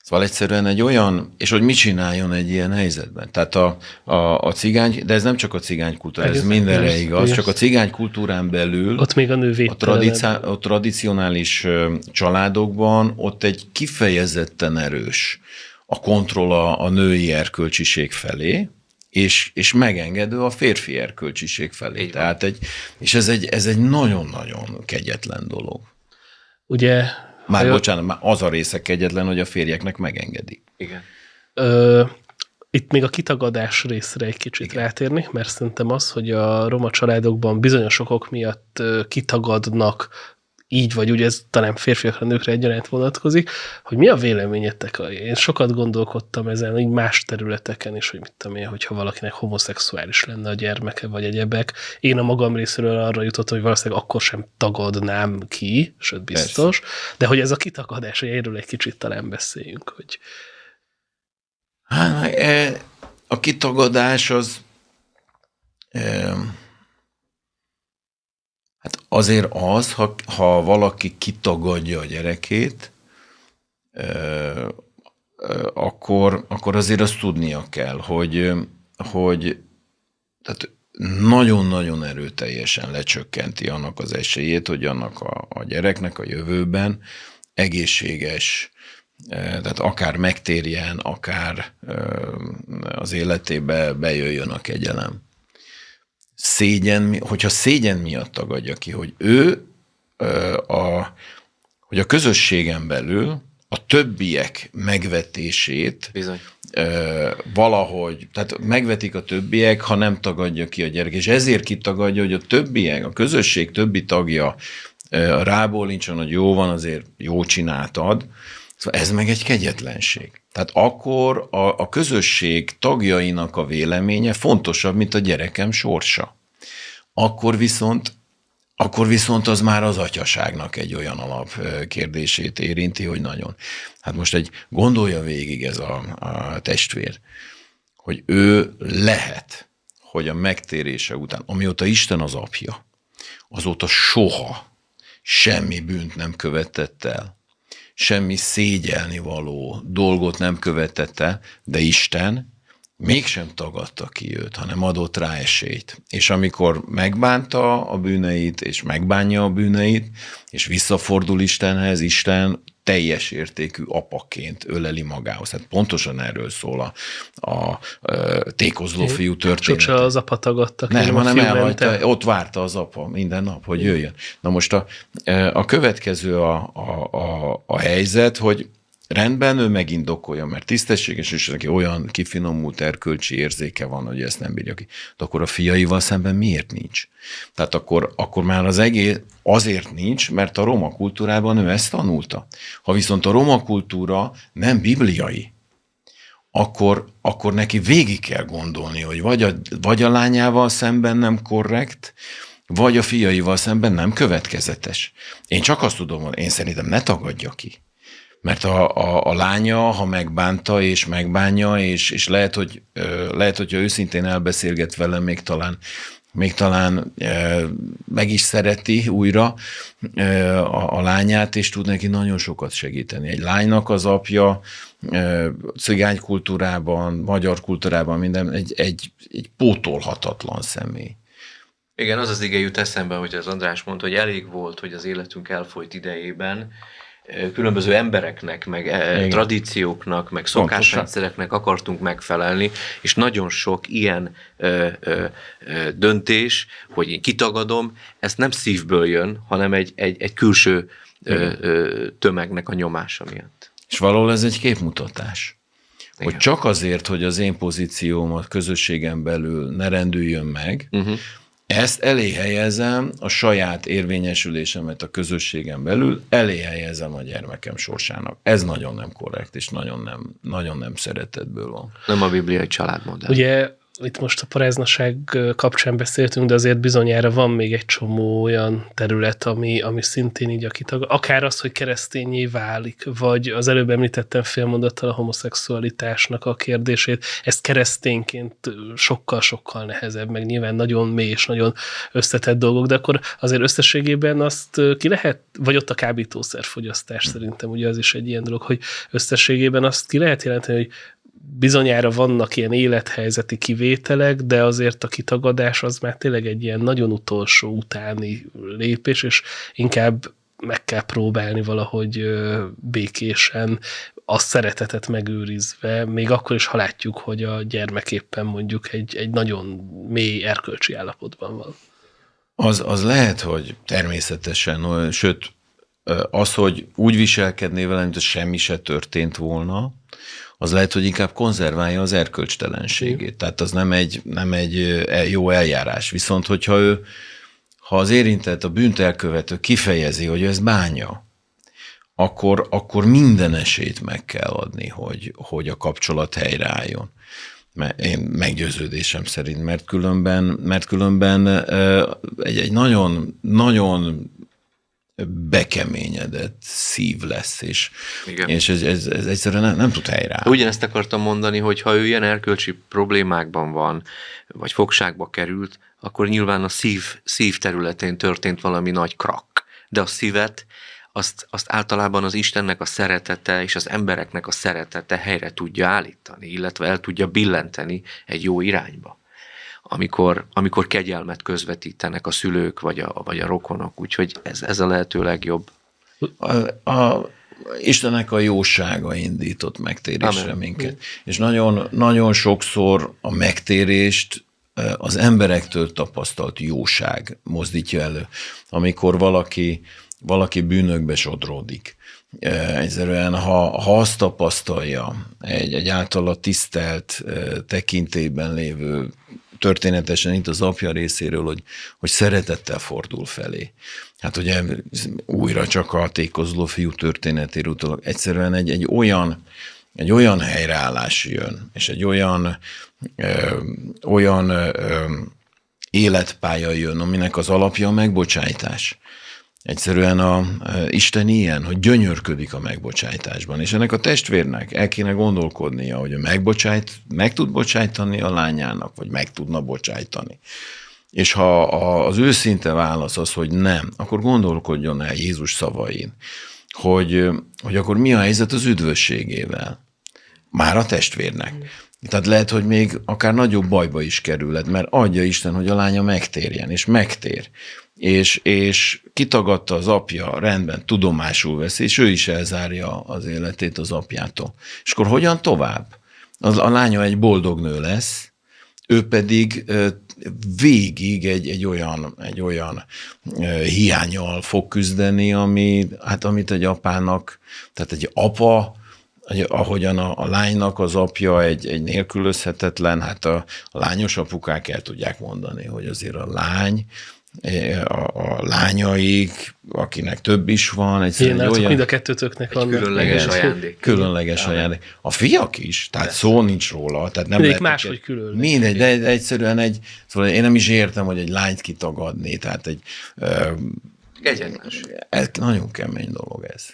Szóval egyszerűen egy olyan, és hogy mit csináljon egy ilyen helyzetben. Tehát a, a, a cigány, de ez nem csak a cigány kultúra, ez mindenre igaz, csak a cigány kultúrán belül, ott még a nő a, tradici- a tradicionális családokban ott egy kifejezetten erős a kontroll a, a női erkölcsiség felé, és, és megengedő a férfi erkölcsiség felé. Tehát egy, és ez egy, ez egy nagyon-nagyon kegyetlen dolog. Ugye... Már bocsánat, már az a része kegyetlen, hogy a férjeknek megengedik. Igen. Ö, itt még a kitagadás részre egy kicsit Igen. rátérni, mert szerintem az, hogy a roma családokban bizonyos okok miatt kitagadnak így vagy úgy, ez talán férfiakra, nőkre egyaránt vonatkozik, hogy mi a véleményetek? Én sokat gondolkodtam ezen, így más területeken is, hogy mit tudom én, hogyha valakinek homoszexuális lenne a gyermeke, vagy egyebek. Én a magam részéről arra jutottam, hogy valószínűleg akkor sem tagadnám ki, sőt biztos, Persze. de hogy ez a kitagadás, hogy erről egy kicsit talán beszéljünk, hogy... Hát, e, a kitagadás az Hát azért az, ha, ha valaki kitagadja a gyerekét, ö, akkor, akkor azért azt tudnia kell, hogy, hogy tehát nagyon-nagyon erőteljesen lecsökkenti annak az esélyét, hogy annak a, a gyereknek a jövőben egészséges, tehát akár megtérjen, akár az életébe bejöjjön a kegyelem szégyen, hogyha szégyen miatt tagadja ki, hogy ő a, hogy a közösségen belül a többiek megvetését Bizony. valahogy, tehát megvetik a többiek, ha nem tagadja ki a gyerek, és ezért kitagadja, hogy a többiek, a közösség többi tagja rábólincson, hogy jó van, azért jó csináltad, Szóval ez meg egy kegyetlenség. Tehát akkor a, a közösség tagjainak a véleménye fontosabb, mint a gyerekem sorsa. Akkor viszont akkor viszont az már az atyaságnak egy olyan alap kérdését érinti, hogy nagyon. Hát most egy gondolja végig ez a, a testvér, hogy ő lehet, hogy a megtérése után, amióta Isten az apja, azóta soha semmi bűnt nem követett el semmi szégyelni való dolgot nem követett el, de Isten mégsem tagadta ki őt, hanem adott rá esélyt. És amikor megbánta a bűneit, és megbánja a bűneit, és visszafordul Istenhez, Isten teljes értékű apaként öleli magához. Hát pontosan erről szól a, a, a tékozló fiú történet. Sose az apa tagadta. Nem, hanem elhagyta, ott várta az apa minden nap, hogy jöjjön. Na most a, a következő a, a, a, a helyzet, hogy rendben, ő megindokolja, mert tisztességes, és neki olyan kifinomult erkölcsi érzéke van, hogy ezt nem bírja ki. De akkor a fiaival szemben miért nincs? Tehát akkor, akkor már az egész azért nincs, mert a roma kultúrában ő ezt tanulta. Ha viszont a roma kultúra nem bibliai, akkor, akkor neki végig kell gondolni, hogy vagy a, vagy a lányával szemben nem korrekt, vagy a fiaival szemben nem következetes. Én csak azt tudom, én szerintem ne tagadja ki mert a, a, a lánya, ha megbánta és megbánja, és, és lehet, hogy, lehet, hogyha őszintén elbeszélget velem, még talán még talán meg is szereti újra a, a lányát, és tud neki nagyon sokat segíteni. Egy lánynak az apja e, cigány kultúrában, magyar kultúrában minden egy, egy, egy pótolhatatlan személy. Igen, az az ige jut eszembe, hogy az András mondta, hogy elég volt, hogy az életünk elfolyt idejében, különböző embereknek, meg Igen. tradícióknak, meg szokásrendszereknek akartunk megfelelni, és nagyon sok ilyen ö, ö, ö, döntés, hogy én kitagadom, ez nem szívből jön, hanem egy, egy, egy külső ö, ö, tömegnek a nyomása miatt. És valahol ez egy képmutatás. Igen. Hogy csak azért, hogy az én pozícióm a közösségen belül ne rendüljön meg, uh-huh. Ezt elé helyezem a saját érvényesülésemet a közösségen belül, elé helyezem a gyermekem sorsának. Ez nagyon nem korrekt, és nagyon nem, nagyon nem szeretetből van. Nem a bibliai családmodell. Ugye itt most a paráznaság kapcsán beszéltünk, de azért bizonyára van még egy csomó olyan terület, ami, ami szintén így akitag, akár az, hogy keresztényé válik, vagy az előbb említettem félmondattal a homoszexualitásnak a kérdését, ezt keresztényként sokkal-sokkal nehezebb, meg nyilván nagyon mély és nagyon összetett dolgok, de akkor azért összességében azt ki lehet, vagy ott a kábítószerfogyasztás szerintem, ugye az is egy ilyen dolog, hogy összességében azt ki lehet jelenteni, hogy bizonyára vannak ilyen élethelyzeti kivételek, de azért a kitagadás az már tényleg egy ilyen nagyon utolsó utáni lépés, és inkább meg kell próbálni valahogy békésen, a szeretetet megőrizve, még akkor is, ha látjuk, hogy a gyermek éppen mondjuk egy, egy nagyon mély erkölcsi állapotban van. Az, az lehet, hogy természetesen, sőt, az, hogy úgy viselkedné vele, mint semmi se történt volna, az lehet, hogy inkább konzerválja az erkölcstelenségét. Tehát az nem egy, nem egy e, jó eljárás. Viszont, hogyha ő, ha az érintett, a bűnt elkövető kifejezi, hogy ő ezt bánja, akkor, akkor minden esélyt meg kell adni, hogy, hogy a kapcsolat helyreálljon. Én meggyőződésem szerint, mert különben, mert különben egy, egy nagyon, nagyon bekeményedett szív lesz, és, Igen. és ez, ez, ez egyszerűen nem, nem tud helyreállni. Ugyanezt akartam mondani, hogy ha ő ilyen erkölcsi problémákban van, vagy fogságba került, akkor nyilván a szív, szív területén történt valami nagy krak. De a szívet azt, azt általában az Istennek a szeretete és az embereknek a szeretete helyre tudja állítani, illetve el tudja billenteni egy jó irányba amikor, amikor kegyelmet közvetítenek a szülők vagy a, vagy a rokonok, úgyhogy ez, ez a lehető legjobb. A, a, Istennek a jósága indított megtérésre Amen. minket. És nagyon, nagyon sokszor a megtérést az emberektől tapasztalt jóság mozdítja elő. Amikor valaki valaki bűnökbe sodródik. Egyszerűen, ha, ha azt tapasztalja egy, egy általa tisztelt tekintében lévő történetesen itt az apja részéről, hogy, hogy szeretettel fordul felé. Hát ugye újra csak a tékozló fiú történetéről utalok. Egyszerűen egy, egy olyan egy olyan helyreállás jön, és egy olyan, ö, olyan ö, életpálya jön, aminek az alapja a megbocsájtás. Egyszerűen a, a Isten ilyen, hogy gyönyörködik a megbocsájtásban, és ennek a testvérnek el kéne gondolkodnia, hogy a megbocsájt, meg tud bocsájtani a lányának, vagy meg tudna bocsájtani. És ha az őszinte válasz az, hogy nem, akkor gondolkodjon el Jézus szavain, hogy, hogy akkor mi a helyzet az üdvösségével. Már a testvérnek. Tehát lehet, hogy még akár nagyobb bajba is kerülhet, mert adja Isten, hogy a lánya megtérjen, és megtér és, és kitagadta az apja, rendben, tudomásul veszi, és ő is elzárja az életét az apjától. És akkor hogyan tovább? Az, a lánya egy boldog nő lesz, ő pedig végig egy, egy olyan, egy olyan hiányal fog küzdeni, ami, hát amit egy apának, tehát egy apa, ahogyan a, a lánynak az apja egy, egy nélkülözhetetlen, hát a, a lányos apukák el tudják mondani, hogy azért a lány a, a lányaik, akinek több is van. Egy Én olyan, mind a kettőtöknek van. Különleges ajándék. Különleges ajándék. A fiak is, tehát Persze. szó nincs róla. Tehát nem lehet máshogy külön. Mindegy, de egyszerűen egy, szóval én nem is értem, hogy egy lányt kitagadni, tehát egy... Egyenlás. Ez nagyon kemény dolog ez.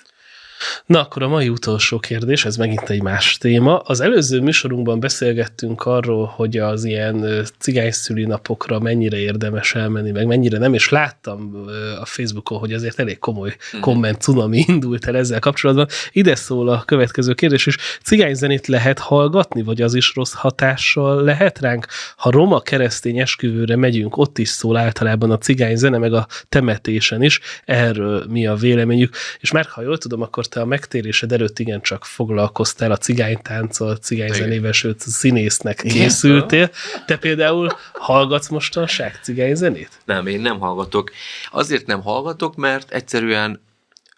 Na akkor a mai utolsó kérdés, ez megint egy más téma. Az előző műsorunkban beszélgettünk arról, hogy az ilyen cigány napokra mennyire érdemes elmenni, meg mennyire nem, és láttam a Facebookon, hogy azért elég komoly uh-huh. komment cunami indult el ezzel kapcsolatban. Ide szól a következő kérdés, és cigányzenét lehet hallgatni, vagy az is rossz hatással lehet ránk? Ha roma keresztény esküvőre megyünk, ott is szól általában a cigányzene, meg a temetésen is. Erről mi a véleményük? És már ha jól tudom, akkor te a megtérésed előtt igencsak foglalkoztál a cigánytánccal, cigányzenével, sőt színésznek készültél. Te például hallgatsz mostanság cigányzenét? Nem, én nem hallgatok. Azért nem hallgatok, mert egyszerűen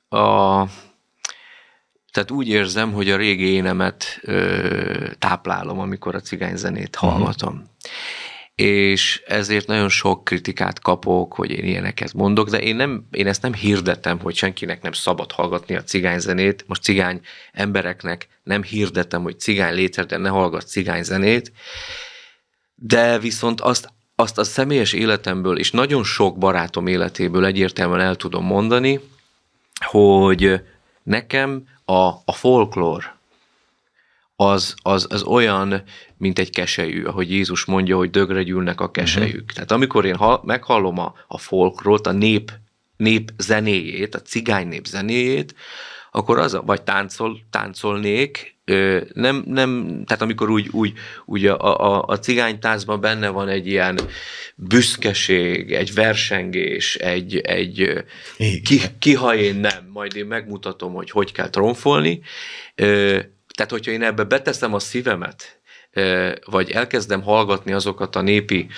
a tehát úgy érzem, hogy a régi énemet ö, táplálom, amikor a cigányzenét hallgatom. Uh-huh és ezért nagyon sok kritikát kapok, hogy én ilyeneket mondok, de én, nem, én ezt nem hirdetem, hogy senkinek nem szabad hallgatni a cigányzenét. Most cigány embereknek nem hirdetem, hogy cigány létre, de ne hallgat cigányzenét, de viszont azt, azt a személyes életemből és nagyon sok barátom életéből egyértelműen el tudom mondani, hogy nekem a, a folklór, az, az, az olyan, mint egy keselyű, ahogy Jézus mondja, hogy dögre gyűlnek a keselyük. Uh-huh. Tehát amikor én ha, meghallom a, a folkról, a nép, nép zenéjét, a cigány nép zenéjét, akkor az, a, vagy táncol, táncolnék, nem, nem, tehát amikor úgy, úgy, úgy a, a, a cigánytáncban benne van egy ilyen büszkeség, egy versengés, egy, egy ki, ki, ha én nem, majd én megmutatom, hogy hogy kell tromfolni. Tehát, hogyha én ebbe beteszem a szívemet, vagy elkezdem hallgatni azokat a népi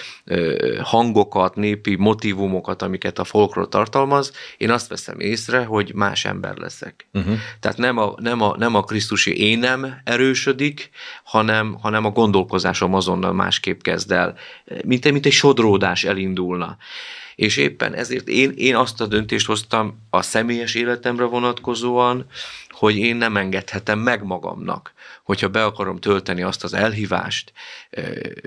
hangokat, népi motivumokat, amiket a folklór tartalmaz, én azt veszem észre, hogy más ember leszek. Uh-huh. Tehát nem a, nem, a, nem a Krisztusi énem erősödik, hanem, hanem a gondolkozásom azonnal másképp kezd el, mint, mint egy sodródás elindulna. És éppen ezért én, én azt a döntést hoztam a személyes életemre vonatkozóan, hogy én nem engedhetem meg magamnak, hogyha be akarom tölteni azt az elhívást,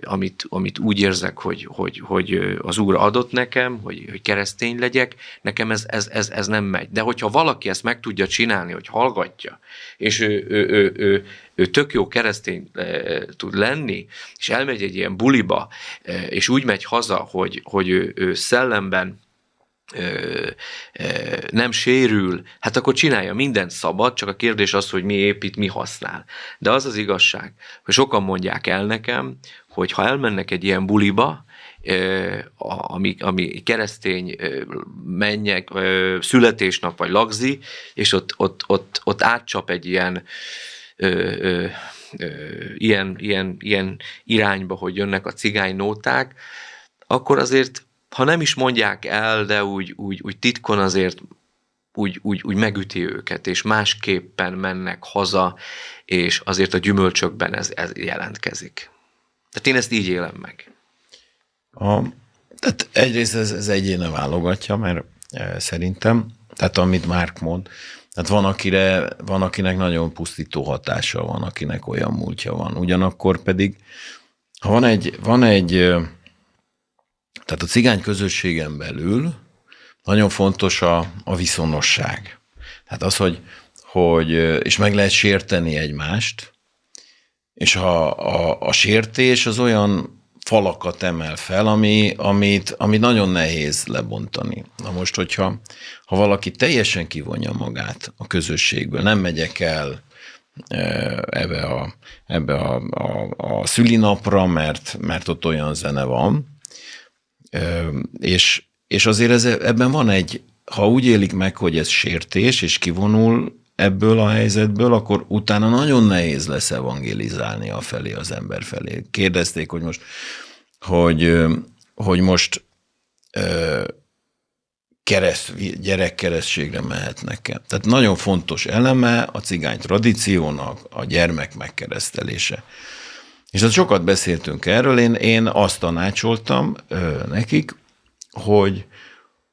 amit, amit úgy érzek, hogy, hogy, hogy az Úr adott nekem, hogy, hogy keresztény legyek, nekem ez, ez, ez, ez nem megy. De hogyha valaki ezt meg tudja csinálni, hogy hallgatja, és ő, ő, ő, ő, ő tök jó keresztény tud lenni, és elmegy egy ilyen buliba, és úgy megy haza, hogy, hogy ő, ő szellemben nem sérül, hát akkor csinálja mindent szabad, csak a kérdés az, hogy mi épít, mi használ. De az az igazság, hogy sokan mondják el nekem, hogy ha elmennek egy ilyen buliba, ami, ami keresztény mennyek, születésnap vagy lagzi, és ott, ott, ott, ott átcsap egy ilyen ilyen, ilyen, ilyen irányba, hogy jönnek a cigánynóták, akkor azért ha nem is mondják el, de úgy, úgy, úgy titkon azért úgy, úgy, úgy megüti őket, és másképpen mennek haza, és azért a gyümölcsökben ez, ez jelentkezik. Tehát én ezt így élem meg. A, tehát egyrészt ez, ez egyéne válogatja, mert e, szerintem, tehát amit Márk mond, tehát van, akire, van, akinek nagyon pusztító hatása van, akinek olyan múltja van. Ugyanakkor pedig, ha van egy, van egy tehát a cigány közösségen belül nagyon fontos a, a viszonosság. Tehát az, hogy, hogy, és meg lehet sérteni egymást, és a, a, a sértés az olyan falakat emel fel, ami, amit, amit nagyon nehéz lebontani. Na most, hogyha ha valaki teljesen kivonja magát a közösségből, nem megyek el ebbe a, ebbe a, a, a szülinapra, mert, mert ott olyan zene van, és, és azért ez, ebben van egy, ha úgy élik meg, hogy ez sértés, és kivonul ebből a helyzetből, akkor utána nagyon nehéz lesz evangélizálni a felé, az ember felé. Kérdezték, hogy most, hogy, hogy most kereszt, gyerekkeresztségre mehetnek el. Tehát nagyon fontos eleme a cigány tradíciónak a gyermek megkeresztelése. És az sokat beszéltünk erről, én, én azt tanácsoltam ö, nekik, hogy,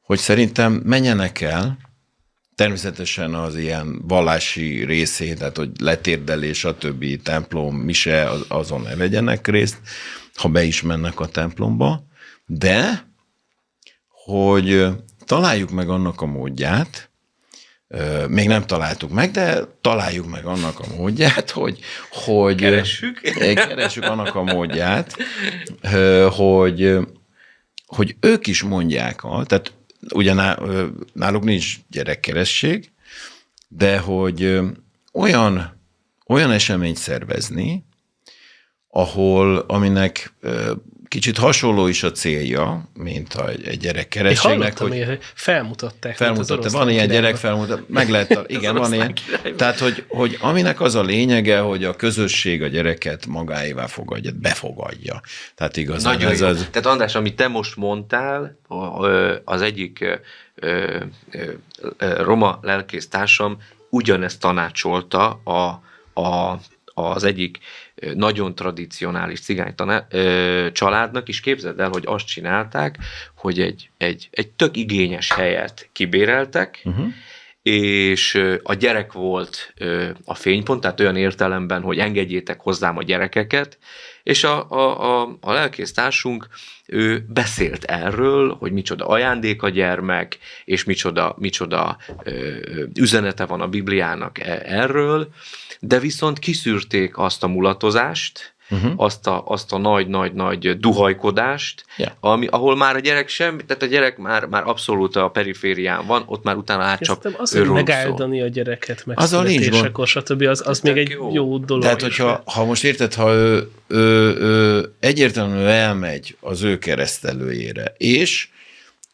hogy szerintem menjenek el, természetesen az ilyen vallási részé, tehát hogy letérdelés, a többi templom, mise, azon ne vegyenek részt, ha be is mennek a templomba, de hogy találjuk meg annak a módját, még nem találtuk meg, de találjuk meg annak a módját, hogy... hogy keressük. Keressük annak a módját, hogy, hogy ők is mondják, tehát ugye náluk nincs gyerekkeresség, de hogy olyan, olyan eseményt szervezni, ahol, aminek kicsit hasonló is a célja, mint a, egy gyerek kerességnek. Hogy, hogy felmutatták. Felmutatták. Van ilyen gyerek felmutat, meg lehet, igen, van ilyen. Tehát, hogy, hogy aminek az a lényege, hogy a közösség a gyereket magáévá fogadja, befogadja. Tehát igazán Nagyon ez jó. az... Tehát András, amit te most mondtál, az egyik roma lelkésztársam ugyanezt tanácsolta a, a, az egyik nagyon tradicionális cigány taná- ö, családnak is képzeld el, hogy azt csinálták, hogy egy, egy, egy tök igényes helyet kibéreltek, uh-huh. És a gyerek volt a fénypont, tehát olyan értelemben, hogy engedjétek hozzám a gyerekeket, és a, a, a, a lelkésztársunk ő beszélt erről, hogy micsoda ajándék a gyermek, és micsoda, micsoda ö, üzenete van a Bibliának e, erről, de viszont kiszűrték azt a mulatozást, uh-huh. azt, a, azt a nagy-nagy-nagy duhajkodást, Yeah. ami, ahol már a gyerek sem, tehát a gyerek már, már abszolút a periférián van, ott már utána átcsap Szerintem az, hogy őróluk szó. megáldani a gyereket, meg Azzal nincs gond. stb. az, az még egy jó. jó dolog. Tehát, hogyha ha most érted, ha ő, ő, ő egyértelműen elmegy az ő keresztelőjére, és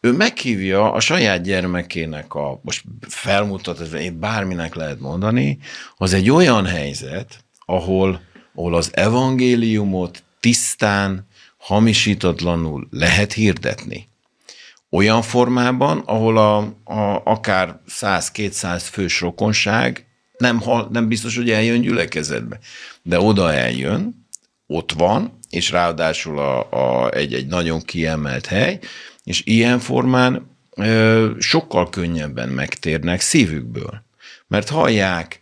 ő meghívja a saját gyermekének a, most felmutat, ez én bárminek lehet mondani, az egy olyan helyzet, ahol, ahol az evangéliumot tisztán, hamisítatlanul lehet hirdetni. Olyan formában, ahol a, a, akár 100-200 fős rokonság nem, hal, nem biztos, hogy eljön gyülekezetbe, de oda eljön, ott van, és ráadásul a, a, egy, egy nagyon kiemelt hely, és ilyen formán ö, sokkal könnyebben megtérnek szívükből. Mert hallják,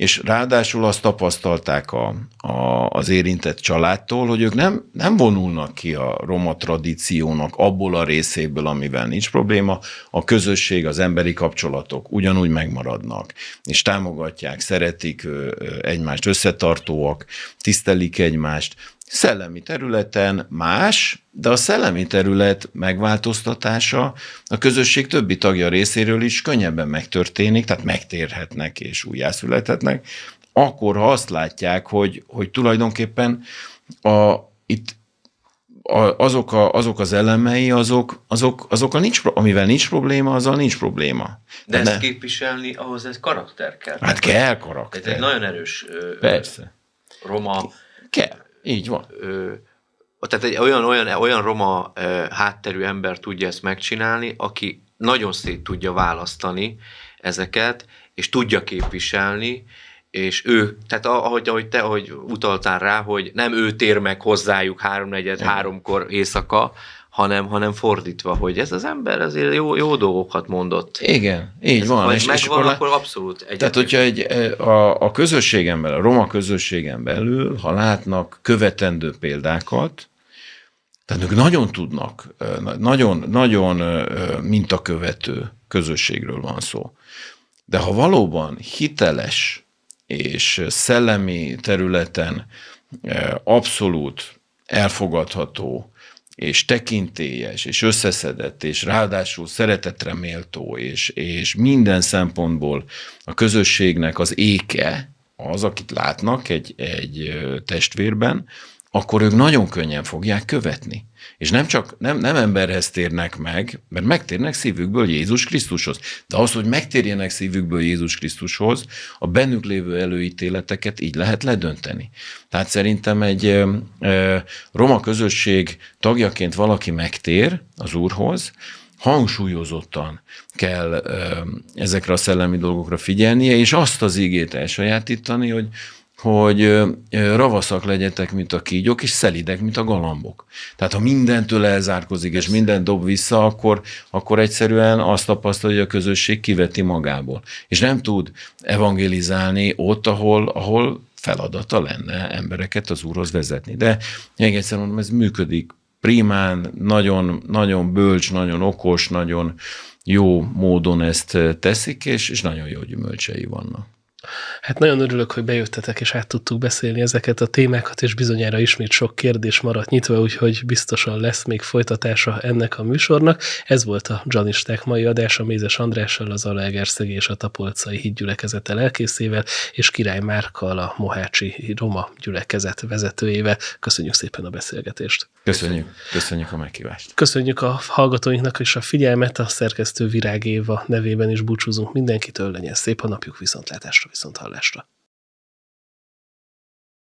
és ráadásul azt tapasztalták a, a, az érintett családtól, hogy ők nem, nem vonulnak ki a roma tradíciónak abból a részéből, amivel nincs probléma, a közösség, az emberi kapcsolatok ugyanúgy megmaradnak, és támogatják, szeretik egymást, összetartóak, tisztelik egymást, Szellemi területen más, de a szellemi terület megváltoztatása a közösség többi tagja részéről is könnyebben megtörténik, tehát megtérhetnek és újjászülethetnek, akkor, ha azt látják, hogy, hogy tulajdonképpen a, itt a, azok, a, azok az elemei, azok, azok, azokkal nincs, pro- amivel nincs probléma, azzal nincs probléma. De ezt ne- képviselni, ahhoz ez karakter kell. Hát kell Ez egy karakter. nagyon erős Persze. roma Kell. Így van. ö, tehát egy olyan, olyan, olyan roma ö, hátterű ember tudja ezt megcsinálni, aki nagyon szét tudja választani ezeket, és tudja képviselni, és ő, tehát ahogy, ahogy te ahogy utaltál rá, hogy nem ő tér meg hozzájuk háromnegyed, háromkor éjszaka, hanem, hanem fordítva, hogy ez az ember azért jó, jó dolgokat mondott. Igen, így van. Ha És, ez és megvan, akkor, akkor abszolút egy. tehát, hogyha egy, a, a közösségen belül, a roma közösségen belül, ha látnak követendő példákat, tehát ők nagyon tudnak, ö, nagyon, nagyon ö, mintakövető közösségről van szó. De ha valóban hiteles és szellemi területen abszolút elfogadható, és tekintélyes, és összeszedett, és ráadásul szeretetre méltó, és, és minden szempontból a közösségnek az éke, az, akit látnak egy, egy testvérben, akkor ők nagyon könnyen fogják követni. És nem csak nem, nem emberhez térnek meg, mert megtérnek szívükből Jézus Krisztushoz. De az, hogy megtérjenek szívükből Jézus Krisztushoz, a bennük lévő előítéleteket így lehet ledönteni. Tehát szerintem egy ö, ö, roma közösség tagjaként valaki megtér az Úrhoz, hangsúlyozottan kell ö, ezekre a szellemi dolgokra figyelnie, és azt az igét elsajátítani, hogy hogy ravaszak legyetek, mint a kígyók, és szelidek, mint a galambok. Tehát ha mindentől elzárkozik, és mindent dob vissza, akkor, akkor egyszerűen azt tapasztalja, hogy a közösség kiveti magából. És nem tud evangelizálni ott, ahol, ahol feladata lenne embereket az Úrhoz vezetni. De még egyszer mondom, ez működik primán, nagyon, nagyon bölcs, nagyon okos, nagyon jó módon ezt teszik, és, és nagyon jó gyümölcsei vannak. Hát nagyon örülök, hogy bejöttetek, és át tudtuk beszélni ezeket a témákat, és bizonyára ismét sok kérdés maradt nyitva, úgyhogy biztosan lesz még folytatása ennek a műsornak. Ez volt a Janisták mai adása Mézes Andrással, az Alegerszegi és a Tapolcai hídgyülekezete lelkészével, és Király Márkkal, a Mohácsi Roma gyülekezet vezetőjével. Köszönjük szépen a beszélgetést! Köszönjük, köszönjük a meghívást. Köszönjük a hallgatóinknak is a figyelmet, a szerkesztő Virág Éva nevében is búcsúzunk mindenkitől, legyen szép a napjuk viszontlátásra, viszont hallásra.